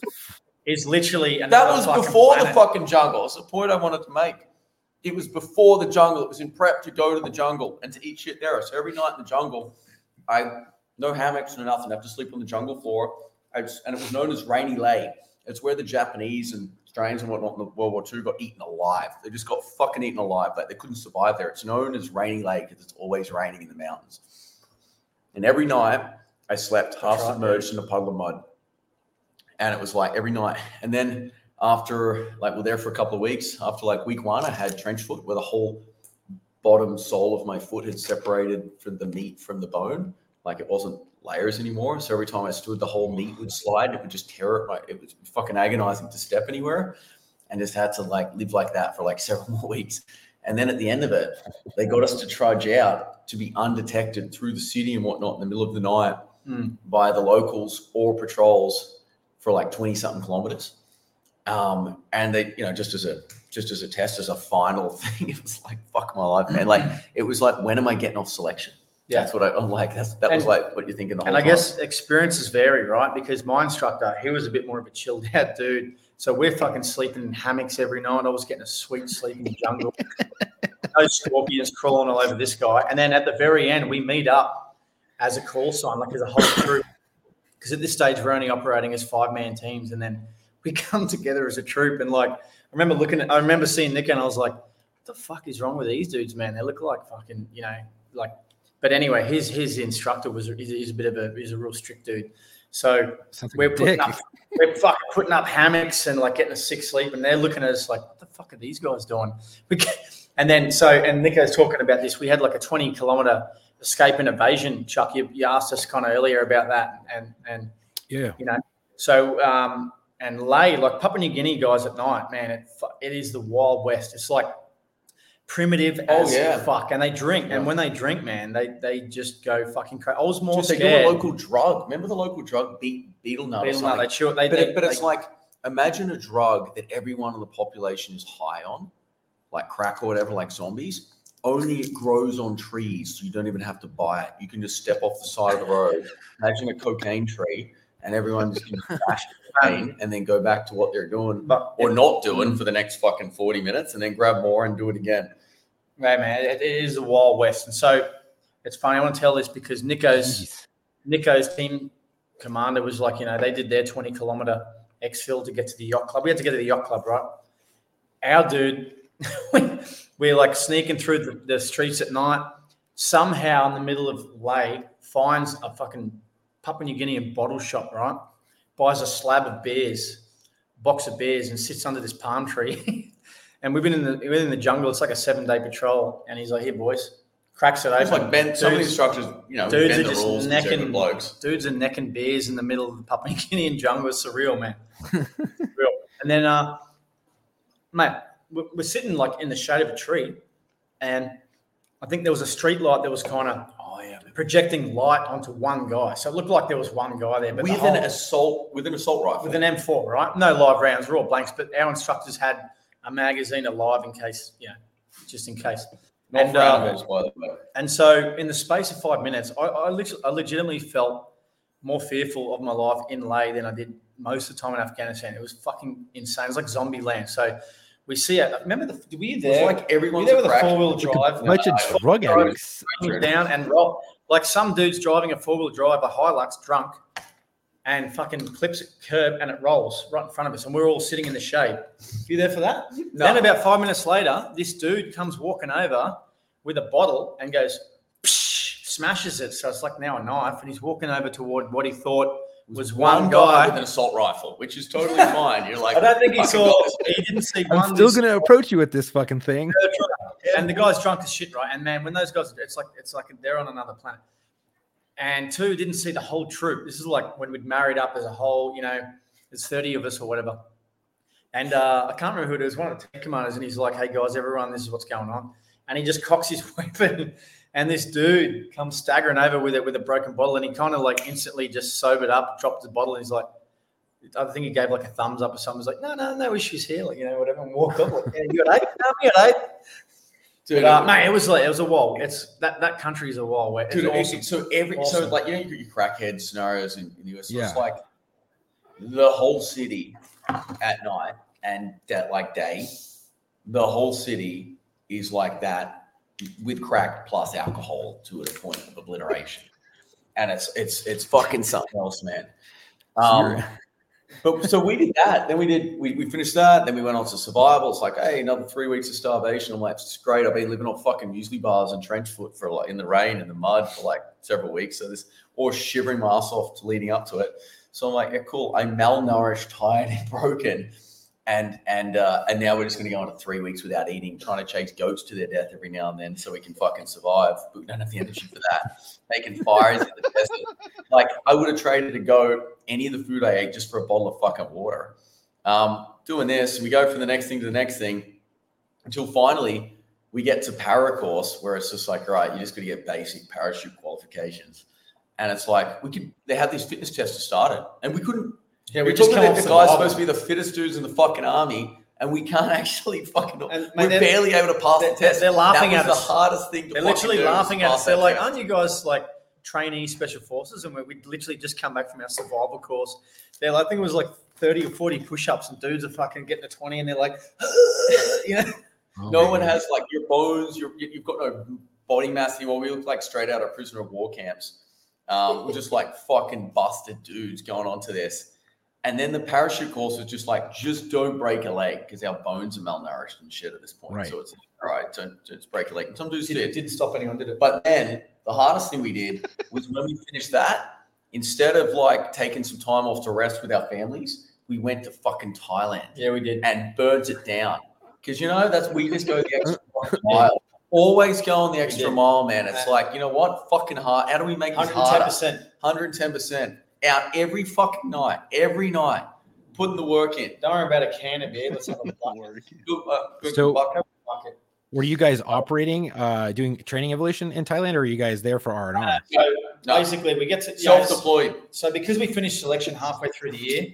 It's literally that was fucking before the fucking jungle. It's the point I wanted to make. It was before the jungle. It was in prep to go to the jungle and to eat shit there. So every night in the jungle, I no hammocks, no nothing. I have to sleep on the jungle floor. I just, and it was known as Rainy Lake. It's where the Japanese and Australians and whatnot in the World War II got eaten alive. They just got fucking eaten alive. Like they couldn't survive there. It's known as Rainy Lake because it's always raining in the mountains. And every night I slept half submerged in a puddle of mud. And it was like every night. And then after like we're there for a couple of weeks, after like week one, I had trench foot where the whole bottom sole of my foot had separated from the meat from the bone. Like it wasn't layers anymore. So every time I stood, the whole meat would slide. It would just tear it. Like it was fucking agonizing to step anywhere. And just had to like live like that for like several more weeks. And then at the end of it, they got us to trudge out to be undetected through the city and whatnot in the middle of the night Mm. by the locals or patrols for like 20 something kilometers. Um, and they, you know, just as a just as a test, as a final thing, it was like, fuck my life, man. Like it was like, when am I getting off selection? Yeah. That's what I, I'm like. That's that was And- like what you're thinking the whole And I time. guess experiences vary, right? Because my instructor, he was a bit more of a chilled out dude. So we're fucking sleeping in hammocks every night. I was getting a sweet sleep in the jungle. Those scorpions crawling all over this guy. And then at the very end, we meet up as a call sign, like as a whole troop. Because at this stage, we're only operating as five man teams. And then we come together as a troop. And like, I remember looking at, I remember seeing Nick and I was like, what the fuck is wrong with these dudes, man? They look like fucking, you know, like, but anyway, his his instructor was he's, a bit of a he's a real strict dude. So Sounds we're putting dick. up we're fucking putting up hammocks and like getting a sick sleep, and they're looking at us like, what the fuck are these guys doing? And then so and Nico's talking about this. We had like a twenty kilometer escape and evasion. Chuck, you, you asked us kind of earlier about that, and and Yeah. You know, so um and lay like Papua New Guinea guys at night, man, it it is the wild west. It's like primitive Oh, as yeah. fuck, and they drink, Yeah. and when they drink, man, they they just go fucking crazy. I was more Just they do scared. a local drug. Remember the local drug beet, betel nut Betel nut, they chew it. They, but, they, but it's like imagine a drug that everyone in the population is high on, like crack or whatever, like zombies. Only it grows on trees, so you don't even have to buy it. You can just step off the side of the road. Imagine a cocaine tree, and everyone just can bash cocaine and then go back to what they're doing but or not doing for the next fucking forty minutes, and then grab more and do it again. Right, man, it, it is the Wild West, and so it's funny. I want to tell this because Nico's Jeez. Nico's team commander was like, you know, they did their twenty kilometer exfil to get to the yacht club. We had to get to the yacht club, right? Our dude, we're like sneaking through the, the streets at night. Somehow, in the middle of Lae, finds a fucking Papua New Guinean bottle shop, right? Buys a slab of beers, box of beers, and sits under this palm tree. and we've been in the we're in the jungle. It's like a seven day patrol, and he's like, "Here, boys." Cracks it It's open. like bend, some of the Dudes- instructors, you know, dudes bend are the just rules necking- blokes. dudes are necking beers in the middle of the Papua New Guinean jungle. It's surreal, man. Real. And then, uh, mate, we're, we're sitting like in the shade of a tree, and I think there was a street light that was kind of yeah, projecting light onto one guy. So it looked like there was one guy there, but the with whole- an assault with an assault rifle. with an M4, right? No live rounds, raw blanks, but our instructors had a magazine alive in case, you know, just in case. Not And, uh, by the way. And so, in the space of five minutes, I, I, lit- I legitimately felt more fearful of my life in Lae than I did most of the time in Afghanistan. It was fucking insane. It was like zombie land. So, we see it. Remember, the, were you It's there? like you there with a four wheel drive? bunch of drug addicts. down and roll like some dude's driving a four wheel drive, a Hilux, drunk, and fucking clips a curb and it rolls right in front of us, and we're all sitting in the shade. You there for that? No. Then about five minutes later, this dude comes walking over with a bottle and goes, "Psh," smashes it. So it's like now a knife, and he's walking over toward what he thought was one guy. with an assault rifle, which is totally fine. You're like, I don't think he saw. got. He didn't see I'm one. still gonna approach you with this fucking thing. and the guy's drunk as shit, right? And man, when those guys, it's like it's like they're on another planet. And two didn't see the whole troop. This is like when we'd married up as a whole. You know, there's thirty of us or whatever. And uh, I can't remember who it was. One of the tank commanders, and he's like, "Hey guys, everyone, this is what's going on." And he just cocks his weapon, and this dude comes staggering over with it with a broken bottle, and he kind of like instantly just sobered up, dropped the bottle, and he's like. I think he gave like a thumbs up or something. He's like, no, no, no issues here, like you know, whatever, and walked up. Like, yeah, you got eight? No, you got eight. Dude, But, uh, mate, it was like it was a wall. It's that that country is a wall. Where it's Dude, awesome. so every so like you know you got your crackhead scenarios in, in the US. So Yeah. it's like the whole city at night and that like day, the whole city is like that with crack plus alcohol to a point of obliteration. And it's it's it's fucking something else, man. Um, but so we did that. Then we did we, we finished that. Then we went on to survival. It's like, hey, another three weeks of starvation. I'm like, it's great. I've been living on fucking muesli bars and trench foot for like in the rain and the mud for like several weeks. So this or shivering my ass off leading up to it. So I'm like, yeah, cool. I'm malnourished, tired, and broken. And and uh, and now we're just gonna go on to three weeks without eating, trying to chase goats to their death every now and then so we can fucking survive. But we don't have the energy for that. Making fires in the desert. Like I would have traded to go any of the food I ate just for a bottle of fucking water. Um, doing this, we go from the next thing to the next thing until finally we get to para course where it's just like, right, you just got to get basic parachute qualifications. And it's like we could they had these fitness tests to start it, and we couldn't yeah, we're just talking about the guy's supposed to be the fittest dudes in the fucking army, and we can't actually fucking. And, mate, we're they're- barely able to pass they're- the test. they're laughing that at was us. the hardest thing. To They're literally do, laughing at us. They're like, test. aren't you guys like trainee special forces? And we we literally just come back from our survival course. They're like, I think it was like 30 or 40 push-ups, and dudes are fucking getting to 20, and they're like, you know, Oh no my one has like your bones. Your you- you've got no body mass anymore. We look like straight out of prisoner of war camps. Um, we're just like fucking busted dudes going on to this. And then the parachute course was just like, just don't break a leg because our bones are malnourished and shit at this point. Right. So it's all right, don't just break a leg. And some dudes did. it did. didn't stop anyone, did it? But then the hardest thing we did was when we finished that, instead of like taking some time off to rest with our families, we went to fucking Thailand Yeah, we did. and burns it down. Because you know, that's we just go the extra mile. Always go on the extra mile, man. It's like, you know what? Fucking hard. How do we make this harder? 110%. 110% out every fucking night, every night, putting the work in. Don't worry about a can of beer. Let's have a bucket. Good, uh, good So- bucket. bucket. Were you guys operating, uh, doing training evolution in Thailand, or are you guys there for R and R? So basically, we get to. Self-deployed. So because we finished selection halfway through the year,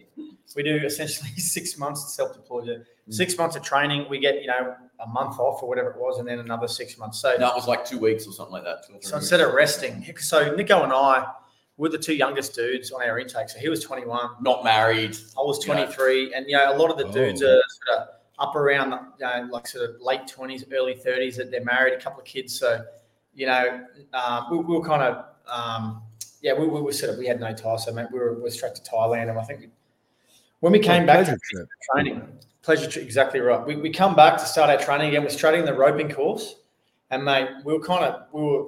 we do essentially six months of self-deployed. Mm. Six months of training, we get you know a month off or whatever it was, and then another six months. So, No, it was like two weeks or something like that. two or so weeks. instead of resting, so Nico and I were the two youngest dudes on our intake. So he was 21, not married, I was Yeah. 23, and you know a lot of the dudes Oh. are sort of up around you know, like sort of late 20s, early 30s. That they're married, a couple of kids. So you know um, we, we were kind of um, yeah, we, we were sort of we had no tie, so mate, we were, we were straight to Thailand, and I think when we came back to trip. training, pleasure trip, exactly right. We, we come back to start our training again. We're starting the roping course, and mate, we were kind of we were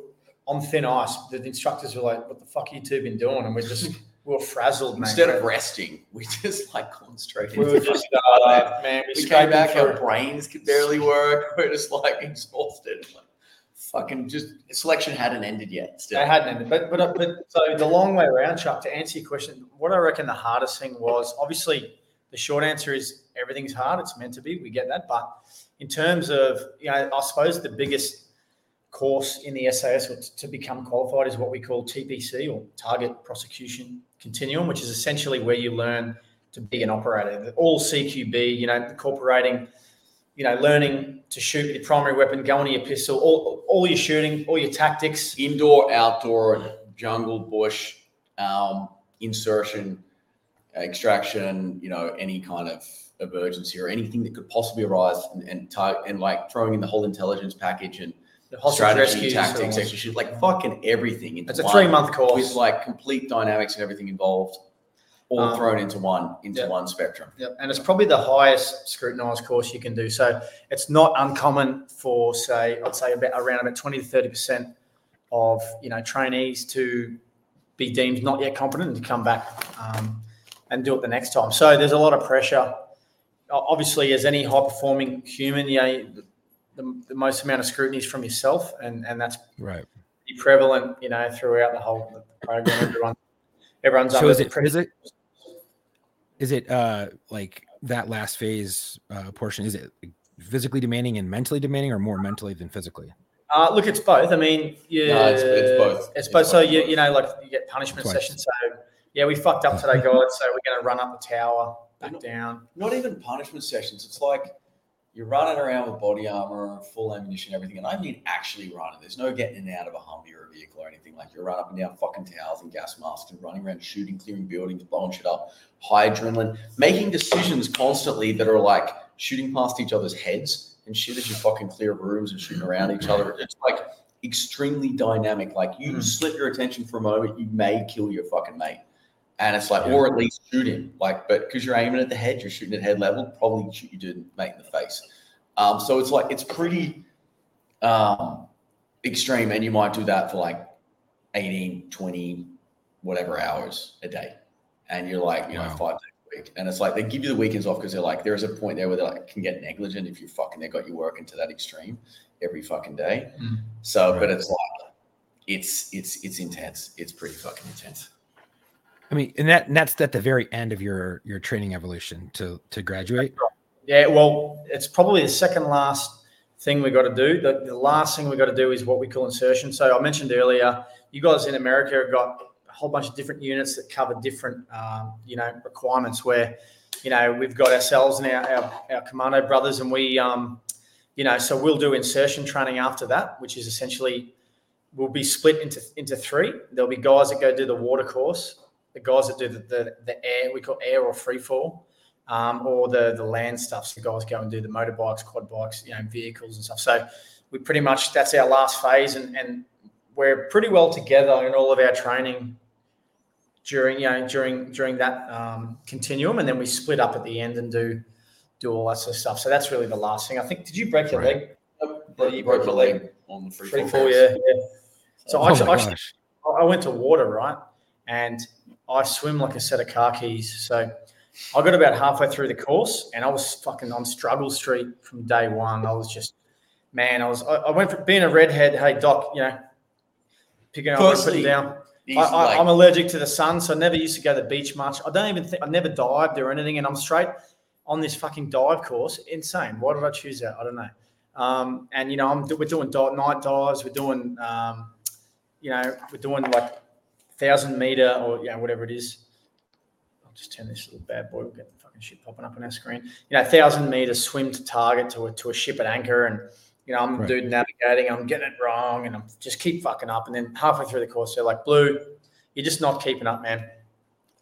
on thin ice. The instructors were like, "What the fuck you two been doing?" And we're just we were frazzled, mate. instead of resting, we just like concentrated. we were just uh, man, we, we came back, our brains could barely work. We're just like exhausted. Like, fucking just selection hadn't ended yet. Still, They hadn't ended, but but but so the long way around, Chuck. To answer your question, what I reckon the hardest thing was obviously the short answer is everything's hard. It's meant to be. We get that, but in terms of you know, I suppose the biggest course in the SAS to become qualified is what we call TPC or Target Prosecution Continuum, which is essentially where you learn to be an operator. All CQB, you know, incorporating you know, learning to shoot your primary weapon, going to your pistol, all, all your shooting, all your tactics. indoor, outdoor, jungle, bush, um, insertion, extraction, you know, any kind of emergency or anything that could possibly arise and and, and like throwing in the whole intelligence package and The hostage strategy, rescues. tactics, shit, like fucking everything. into It's a three month course with like complete dynamics and everything involved, all Um, thrown into one into yeah. one spectrum. Yep. And it's probably the highest scrutinized course you can do. So it's not uncommon for, say, I'd say about around about 20 to 30% of, you know, trainees to be deemed not yet competent and to come back um, and do it the next time. So there's a lot of pressure. Obviously, as any high performing human, you know, the, the most amount of scrutiny is from yourself. And, and that's Right. pretty prevalent, you know, throughout the whole program. Everyone, everyone's So under is it pressure. is it is it uh like that last phase uh portion? Is it physically demanding and mentally demanding, or more mentally than physically? Uh, look, it's both. I mean, yeah, No, it's- it's both. It's It's both. So both. you, you know, like you get punishment Twice. sessions. So yeah, we fucked up today, guys. So we're going to run up the tower, back down. Not even punishment sessions. It's like you're running around with body armor, and full ammunition, everything. And I mean actually running. There's no getting in and out of a Humvee or a vehicle or anything. Like you're running up and down fucking towers and gas masks and running around shooting, clearing buildings, blowing shit up, high adrenaline, making decisions constantly that are like shooting past each other's heads and shit as you fucking clear rooms and shooting around each other. It's like extremely dynamic. Like you Mhm. slip your attention for a moment, you may kill your fucking mate. And it's like, or at least shoot him. Like, but because you're aiming at the head, you're shooting at head level, probably shoot you dude mate in the face. Um, so it's like it's pretty um, extreme, and you might do that for like 18, 20, whatever hours a day. And you're like, you know, five days a week. And it's like they give you the weekends off because they're like, there's a point there where they like can get negligent if you fucking they got you working to that extreme every fucking day. Mm. So, but it's like it's it's it's intense. It's pretty fucking intense. I mean, and that and that's at the very end of your your training evolution to to graduate. Yeah, well, it's probably the second last thing we got to do. The, the last thing we got to do is what we call insertion. So I mentioned earlier, you guys in America have got a whole bunch of different units that cover different, um, you know, requirements. Where, you know, we've got ourselves and our our, our commando brothers, and we, um, you know, so we'll do insertion training after that, which is essentially we'll be split into into three. There'll be guys that go do the water course, the guys that do the the, the air we call air or free fall um, or the the land stuff. So guys go and do the motorbikes, quad bikes, you know, vehicles and stuff. So we pretty much that's our last phase, and and we're pretty well together in all of our training during you know during during that um, continuum, and then we split up at the end and do do all that sort of stuff. So that's really the last thing. I think. Did you break your Right. leg? Broke, you broke broke your leg on the free, Free fall fall, yeah. yeah. So I oh actually, my actually. I went to water, right? And I swim like a set of car keys. So I got about halfway through the course and I was fucking on struggle street from day one. I was just, man, I was, I, I went from being a redhead. Hey, Doc, you know, picking up and putting down. I, I, I'm allergic to the sun, so I never used to go to the beach much. I don't even think, I never dived or anything. And I'm straight on this fucking dive course. Insane. Why did I choose that? I don't know. Um, and, you know, I'm, we're doing night dives. We're doing, um, you know, we're doing like thousand meter or you know whatever it is. I'll just turn this little bad boy. We'll get the fucking shit popping up on our screen. You know, thousand meter swim to target to a to a ship at anchor, and you know I'm Right. dude navigating. I'm getting it wrong, and I'm just keep fucking up. And then halfway through the course, they're like, "Blue, you're just not keeping up, man."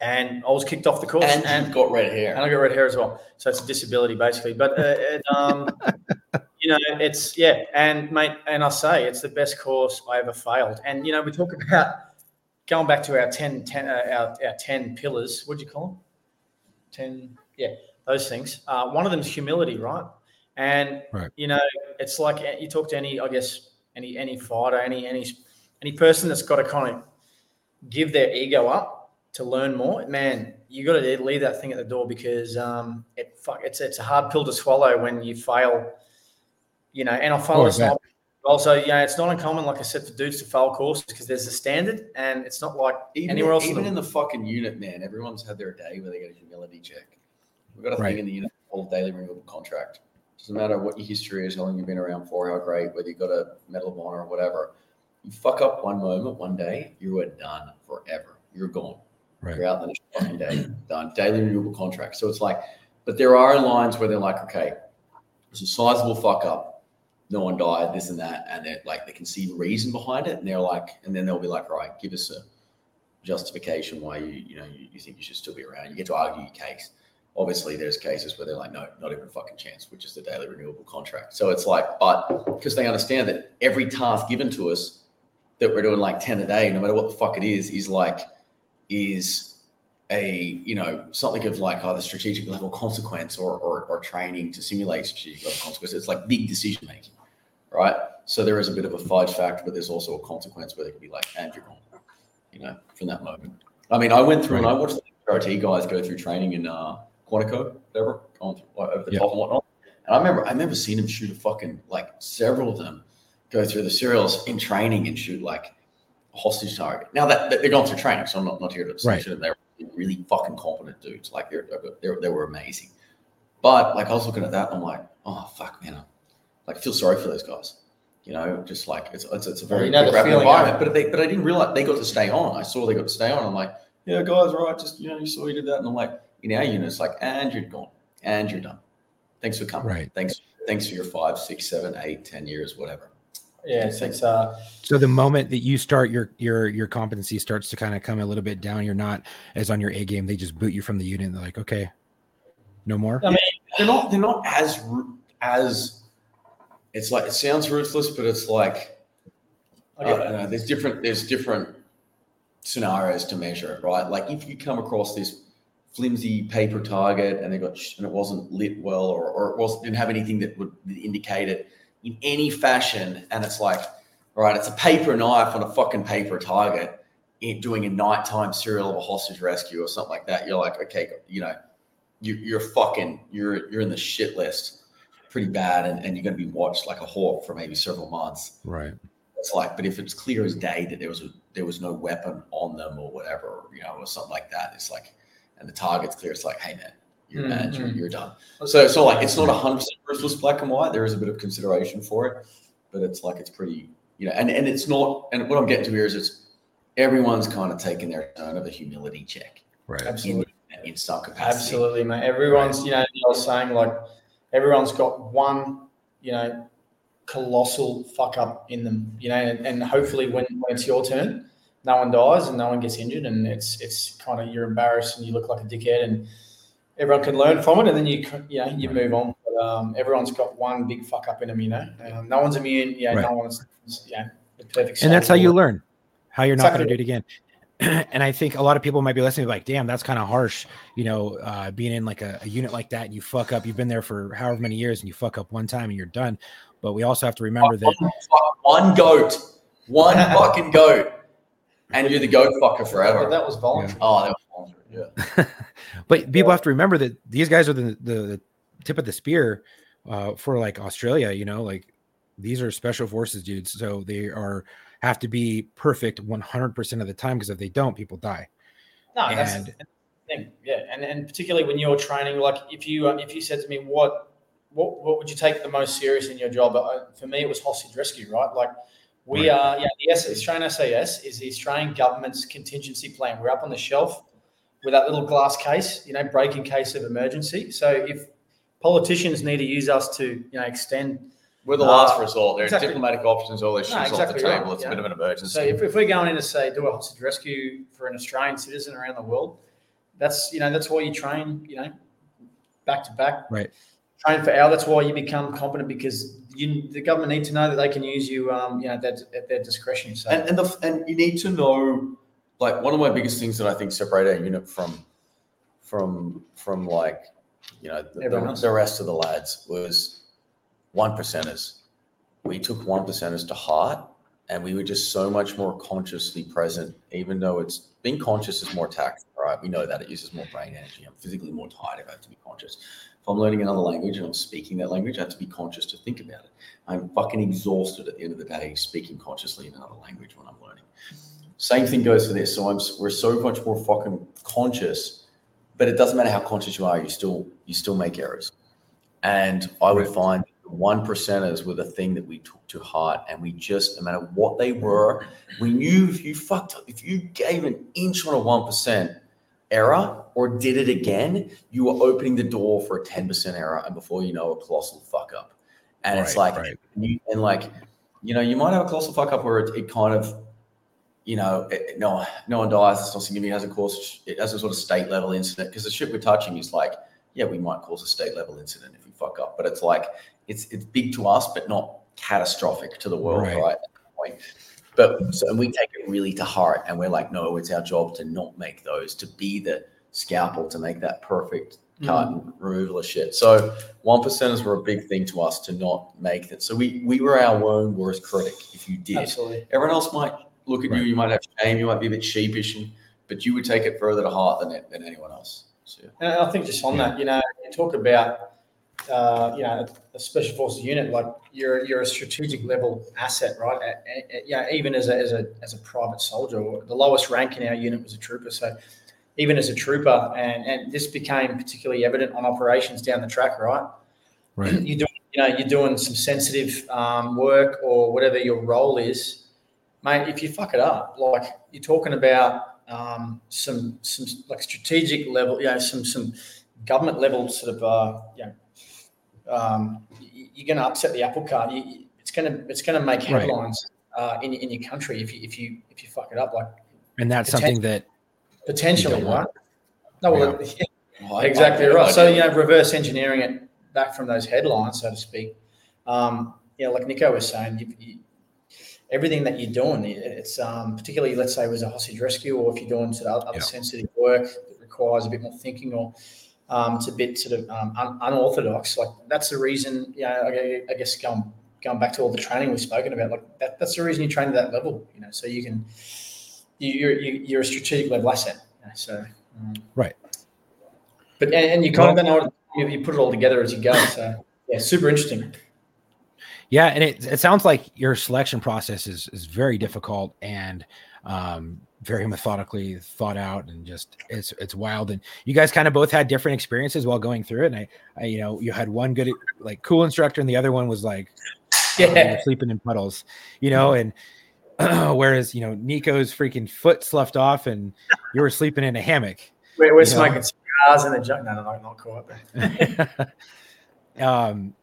And I was kicked off the course, and and, got red hair. and I got red hair as well. So it's a disability basically. But uh, it, um, you know, it's yeah, and mate, and I say it's the best course I ever failed. And you know, we talk about going back to our 10, 10 uh, our, our ten pillars. What do you call them? Ten, yeah, those things. Uh, one of them is humility, right? And Right. you know, it's like you talk to any, I guess, any any fighter, any any any person that's got to kind of give their ego up to learn more, man, you got to leave that thing at the door because um, it fuck, it's it's a hard pill to swallow when you fail. You know, and I follow Oh, Also, yeah, it's not uncommon, like I said, for dudes to fail courses because there's a standard, and it's not like Even, anywhere else. in even the- in the fucking unit, man, everyone's had their day where they get a humility check. We've got a Right. thing in the unit called daily renewable contract. Doesn't matter what your history is, how long you've been around for, how great, whether you've got a medal of honor or whatever. You fuck up one moment, one day, you are done forever. You're gone. Right. You're out the next fucking day. Done. Daily renewable contract. So it's like, but there are lines where they're like, okay, it's a sizable fuck up. No one died, this and that, and they're like they can see the reason behind it, and they're like, and then they'll be like, right, give us a justification why you you know you, you think you should still be around. You get to argue your case. Obviously, there's cases where they're like, no, not even a fucking chance, which is the daily renewable contract. So it's like, but because they understand that every task given to us that we're doing like 10 a day, no matter what the fuck it is, is like, is a, you know, something of like either strategic level consequence or, or, or training to simulate strategic level consequence. It's like big decision making, right? So there is a bit of a fudge factor, but there's also a consequence where they can be like, and you're gone, you know, from that moment. I mean, I went through and I watched the karate guys go through training in uh, Quantico, whatever, going through, over the Yeah. top and whatnot. And I remember, I remember seeing them shoot a fucking like several of them go through the serials in training and shoot like a hostage target. Now that, that they're going through training, so I'm not, not here to Right. say them. They're really fucking competent dudes. Like they're, they're they were amazing. But like I was looking at that, and I'm like, oh fuck, man, I like feel sorry for those guys. You know, just like it's it's, it's a very You know the good rap feeling, environment. But they but I didn't realize they got to stay on. I saw they got to stay on. I'm like, yeah, guys, right, just you know, you saw you did that, and I'm like, in our unit, it's like, and you're gone, and you're done. Thanks for coming. Right. Thanks. Thanks for your five, six, seven, eight, ten years, whatever. Yeah, it's, it's uh, So the moment that you start your your your competency starts to kind of come a little bit down, you're not as on your A game. They just boot you from the unit. And they're like, okay, no more. I mean, They're not. They're not as as. It's like it sounds ruthless, but it's like I I don't know, there's different there's different scenarios to measure it, right? Like if you come across this flimsy paper target and they got and it wasn't lit well or, or it was didn't have anything that would indicate it in any fashion, and it's like, all right, it's a paper knife on a fucking paper target in, doing a nighttime serial of a hostage rescue or something like that. You're like, okay, you know, you, you're fucking you're you're in the shit list pretty bad and, and you're going to be watched like a hawk for maybe several months Right. it's like, but if it's clear as day that there was a, there was no weapon on them or whatever, you know, or something like that, it's like, and the target's clear. It's like, hey man, you're Mm, bad, you're, you're done. So it's not like it's not hundred percent ruthless black and white. There is a bit of consideration for it, but it's like it's pretty, you know, and and it's not. And what I'm getting to here is it's everyone's kind of taking their turn of a humility check Right. in, Absolutely. in some capacity. Absolutely, mate. Everyone's, you know, I was saying like everyone's got one, you know, colossal fuck up in them, you know, and, and hopefully when, when it's your turn, no one dies and no one gets injured, and it's it's kind of you're embarrassed and you look like a dickhead, and everyone can learn from it, and then you c- you know you Right. move on. But um, everyone's got one big fuck up in them, you know. Um, no one's immune, yeah. Right. No one's, yeah. The perfect. And that's how you learn how you're not going to do it again. and I think a lot of people might be listening, like, damn, that's kind of harsh. You know, uh, being in like a, a unit like that, and you fuck up. You've been there for however many years, and you fuck up one time, and you're done. But we also have to remember that One goat, one fucking goat, and you're the goat fucker forever. But that was voluntary. Oh, that was voluntary, yeah. but people have to remember that these guys are the, the, the tip of the spear uh, for like Australia. You know, like these are special forces dudes, so they are have to be perfect 100 percent of the time because if they don't, people die. No, that's And- the thing. Yeah, and and particularly when you're training, like if you uh, if you said to me, what what what would you take the most serious in your job? Uh, for me, it was hostage rescue, right? Like we Right. are, yeah, the Australian SAS is the Australian government's contingency plan. We're up on the shelf with that little glass case, you know, break in case of emergency. So if politicians need to use us to, you know, extend We're the Uh, last resort. There's exactly. diplomatic options, all this No, shit's off the table. right, It's yeah. a bit of an emergency. So if, if we're going in to say do a hostage rescue for an Australian citizen around the world, that's you know that's why you train you know back to back. Right. Train for hour. That's why you become competent because you the government need to know that they can use you um you know at their, at their discretion. So and and, the, and you need to know, like one of my biggest things that I think separate our unit from from from like you know the, the, the rest of the lads was one percenters. We took one percenters to heart, and we were just so much more consciously present. Even though it's being conscious is more tactful, right? We know that it uses more brain energy. I'm physically more tired if I have to be conscious. If I'm learning another language and I'm speaking that language, I have to be conscious to think about it. I'm fucking exhausted at the end of the day speaking consciously in another language when I'm learning. Same thing goes for this. So I'm we're so much more fucking conscious, but it doesn't matter how conscious you are, you still you still make errors. And I would Right. find one percenters were the thing that we took to heart, and we just no matter what they were, we knew if you fucked up, if you gave an inch on a one percent, error or did it again, you were opening the door for a 10% error. And before you know, a colossal fuck up. And it's like, right. you, and like, you know, you might have a colossal fuck up where it, it kind of, you know, it, no, no one dies. It's not significant. It has a cause, it has a sort of state level incident because the shit we're touching is like, yeah, we might cause a state level incident if we fuck up, but it's like, it's it's big to us, but not catastrophic to the world, Right. right? At that point. But so and we take it really to heart, and we're like, no, it's our job to not make those, to be the scalpel, to make that perfect mm. cut and removal of shit. So one percenters were a big thing to us to not make that. So we we were our own worst critic if you did. Absolutely. Everyone else might look at Right. you, you might have shame, you might be a bit sheepish, and, but you would take it further to heart than it, than anyone else. So, yeah. And I think just on that, you know, you talk about, uh, you know, a special forces unit, like you're you're a strategic level asset, right? A- a- a- yeah, even as a, as a as a private soldier, or the lowest rank in our unit was a trooper. So even as a trooper, and and this became particularly evident on operations down the track, right? Right. you do you know you're doing some sensitive um, work or whatever your role is, mate. If you fuck it up, like you're talking about um, some some like strategic level, you know, some some government level sort of uh, you know, um, you're going to upset the apple cart. You, you- it's going to it's going to make Right. headlines uh, in in your country if you if you if you fuck it up, like And that's something that potentially, You don't want. right? No, well, Well, I- exactly I- I- right. So you know, reverse engineering it back from those headlines, so to speak. Um, you know, like Nico was saying, you, you, everything that you're doing. It's um, particularly, let's say, it was a hostage rescue, or if you're doing sort of other Yeah. sensitive work that requires a bit more thinking, or um, it's a bit sort of um, un- unorthodox. Like that's the reason. You know, I, I guess going going back to all the training we've spoken about, like that, that's the reason you train to that level. You know, so you can you, you're you, you're a strategic level asset. You know, so. Um, Right. but and, and you kind of don't know you, you put it all together as you go. So yeah, super interesting. Yeah, and it, it sounds like your selection process is is very difficult and um, very methodically thought out, and just it's it's wild. And you guys kind of both had different experiences while going through it. And I, I you know, you had one good like cool instructor, and the other one was like Yeah, sleeping in puddles, you know. And whereas you know Nico's freaking foot sloughed off, and you were sleeping in a hammock. we're, we're smoking cigars in the junk. No, no, no, not quite. um,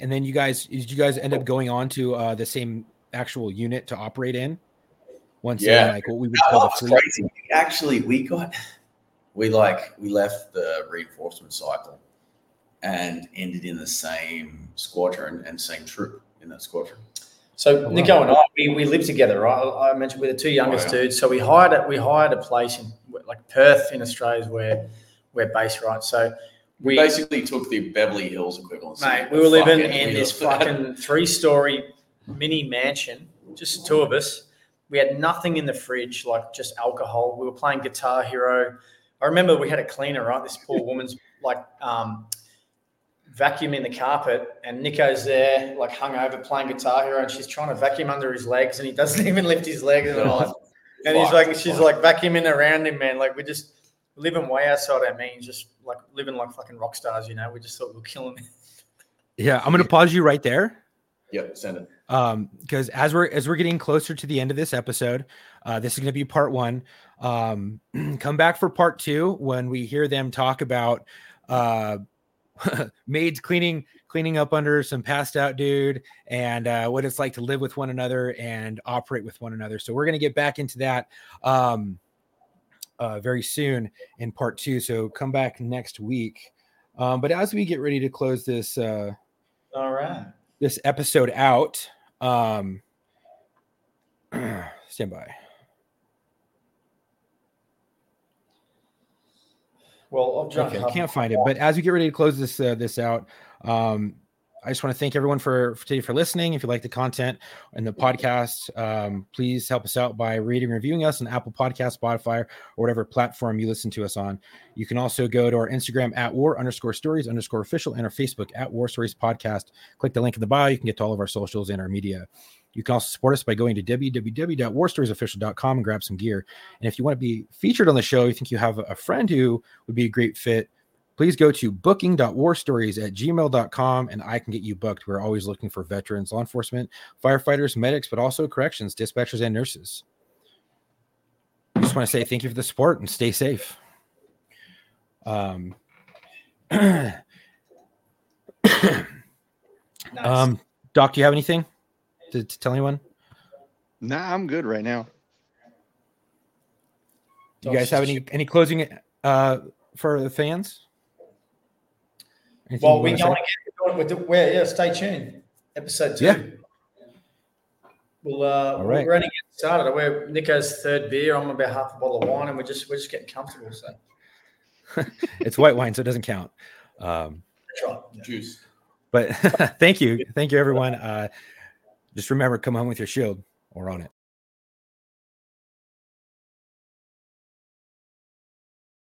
and then you guys, did you guys end up going on to uh, the same actual unit to operate in? Once, Yeah. yeah, like what we would That call the was fleet. crazy. Actually, we got we like we left the reinforcement cycle and ended in the same squadron and same troop in that squadron. So Oh, wow. Nico and I, we, we live together, right? I I mentioned we're the two youngest Oh, yeah. dudes. So we hired a, we hired a place in like Perth in Australia, is where we're based, right? So We basically took the Beverly Hills equivalent. Mate, we were living in this fucking three-story mini mansion, just two of us. We had nothing in the fridge, like just alcohol. We were playing Guitar Hero. I remember we had a cleaner, right? This poor woman's like um, vacuuming the carpet, and Nico's there, like hungover, playing Guitar Hero, and she's trying to vacuum under his legs, and he doesn't even lift his legs. And, all. and he's like, she's like vacuuming around him, man. Like we just living way outside our means, just like living like fucking rock stars, you know. We just thought we were killing it. Yeah, I'm going to pause you right there. Yep, send it. um because as we're as we're getting closer to the end of this episode uh this is going to be part one um come back for part two when we hear them talk about uh maids cleaning cleaning up under some passed out dude and uh what it's like to live with one another and operate with one another so we're going to get back into that um uh very soon in part two so come back next week um but as we get ready to close this uh All right. this episode out. Um, stand by. Well, drunk Okay, I can't find it. But as we get ready to close this uh, this out, um, I just want to thank everyone for for today for listening. If you like the content and the podcast, um, please help us out by rating and reviewing us on Apple Podcast, Spotify, or whatever platform you listen to us on. You can also go to our Instagram at war underscore stories underscore official and our Facebook at war stories podcast. Click the link in the bio. You can get to all of our socials and our media. You can also support us by going to www.warstoriesofficial.com and grab some gear. And if you want to be featured on the show, you think you have a friend who would be a great fit, please go to booking.warstories at gmail.com and I can get you booked. We're always looking for veterans, law enforcement, firefighters, medics, but also corrections, dispatchers, and nurses. I just want to say thank you for the support and stay safe. Um, Nice. um, Doc, do you have anything to, to tell anyone? Nah, I'm good right now. Do you guys have any any closing uh for the fans? Anything well, we're wanna say? going again. We're doing, we're, yeah, stay tuned. Episode two. Yeah. We'll, uh, All right. we're only getting started. We're Nico's third beer. I'm about half a bottle of wine, and we're just we're just getting comfortable. So it's white wine, so it doesn't count. Um, that's right. Yeah. Juice. but thank you, thank you, everyone. Uh, just remember, come home with your shield or on it.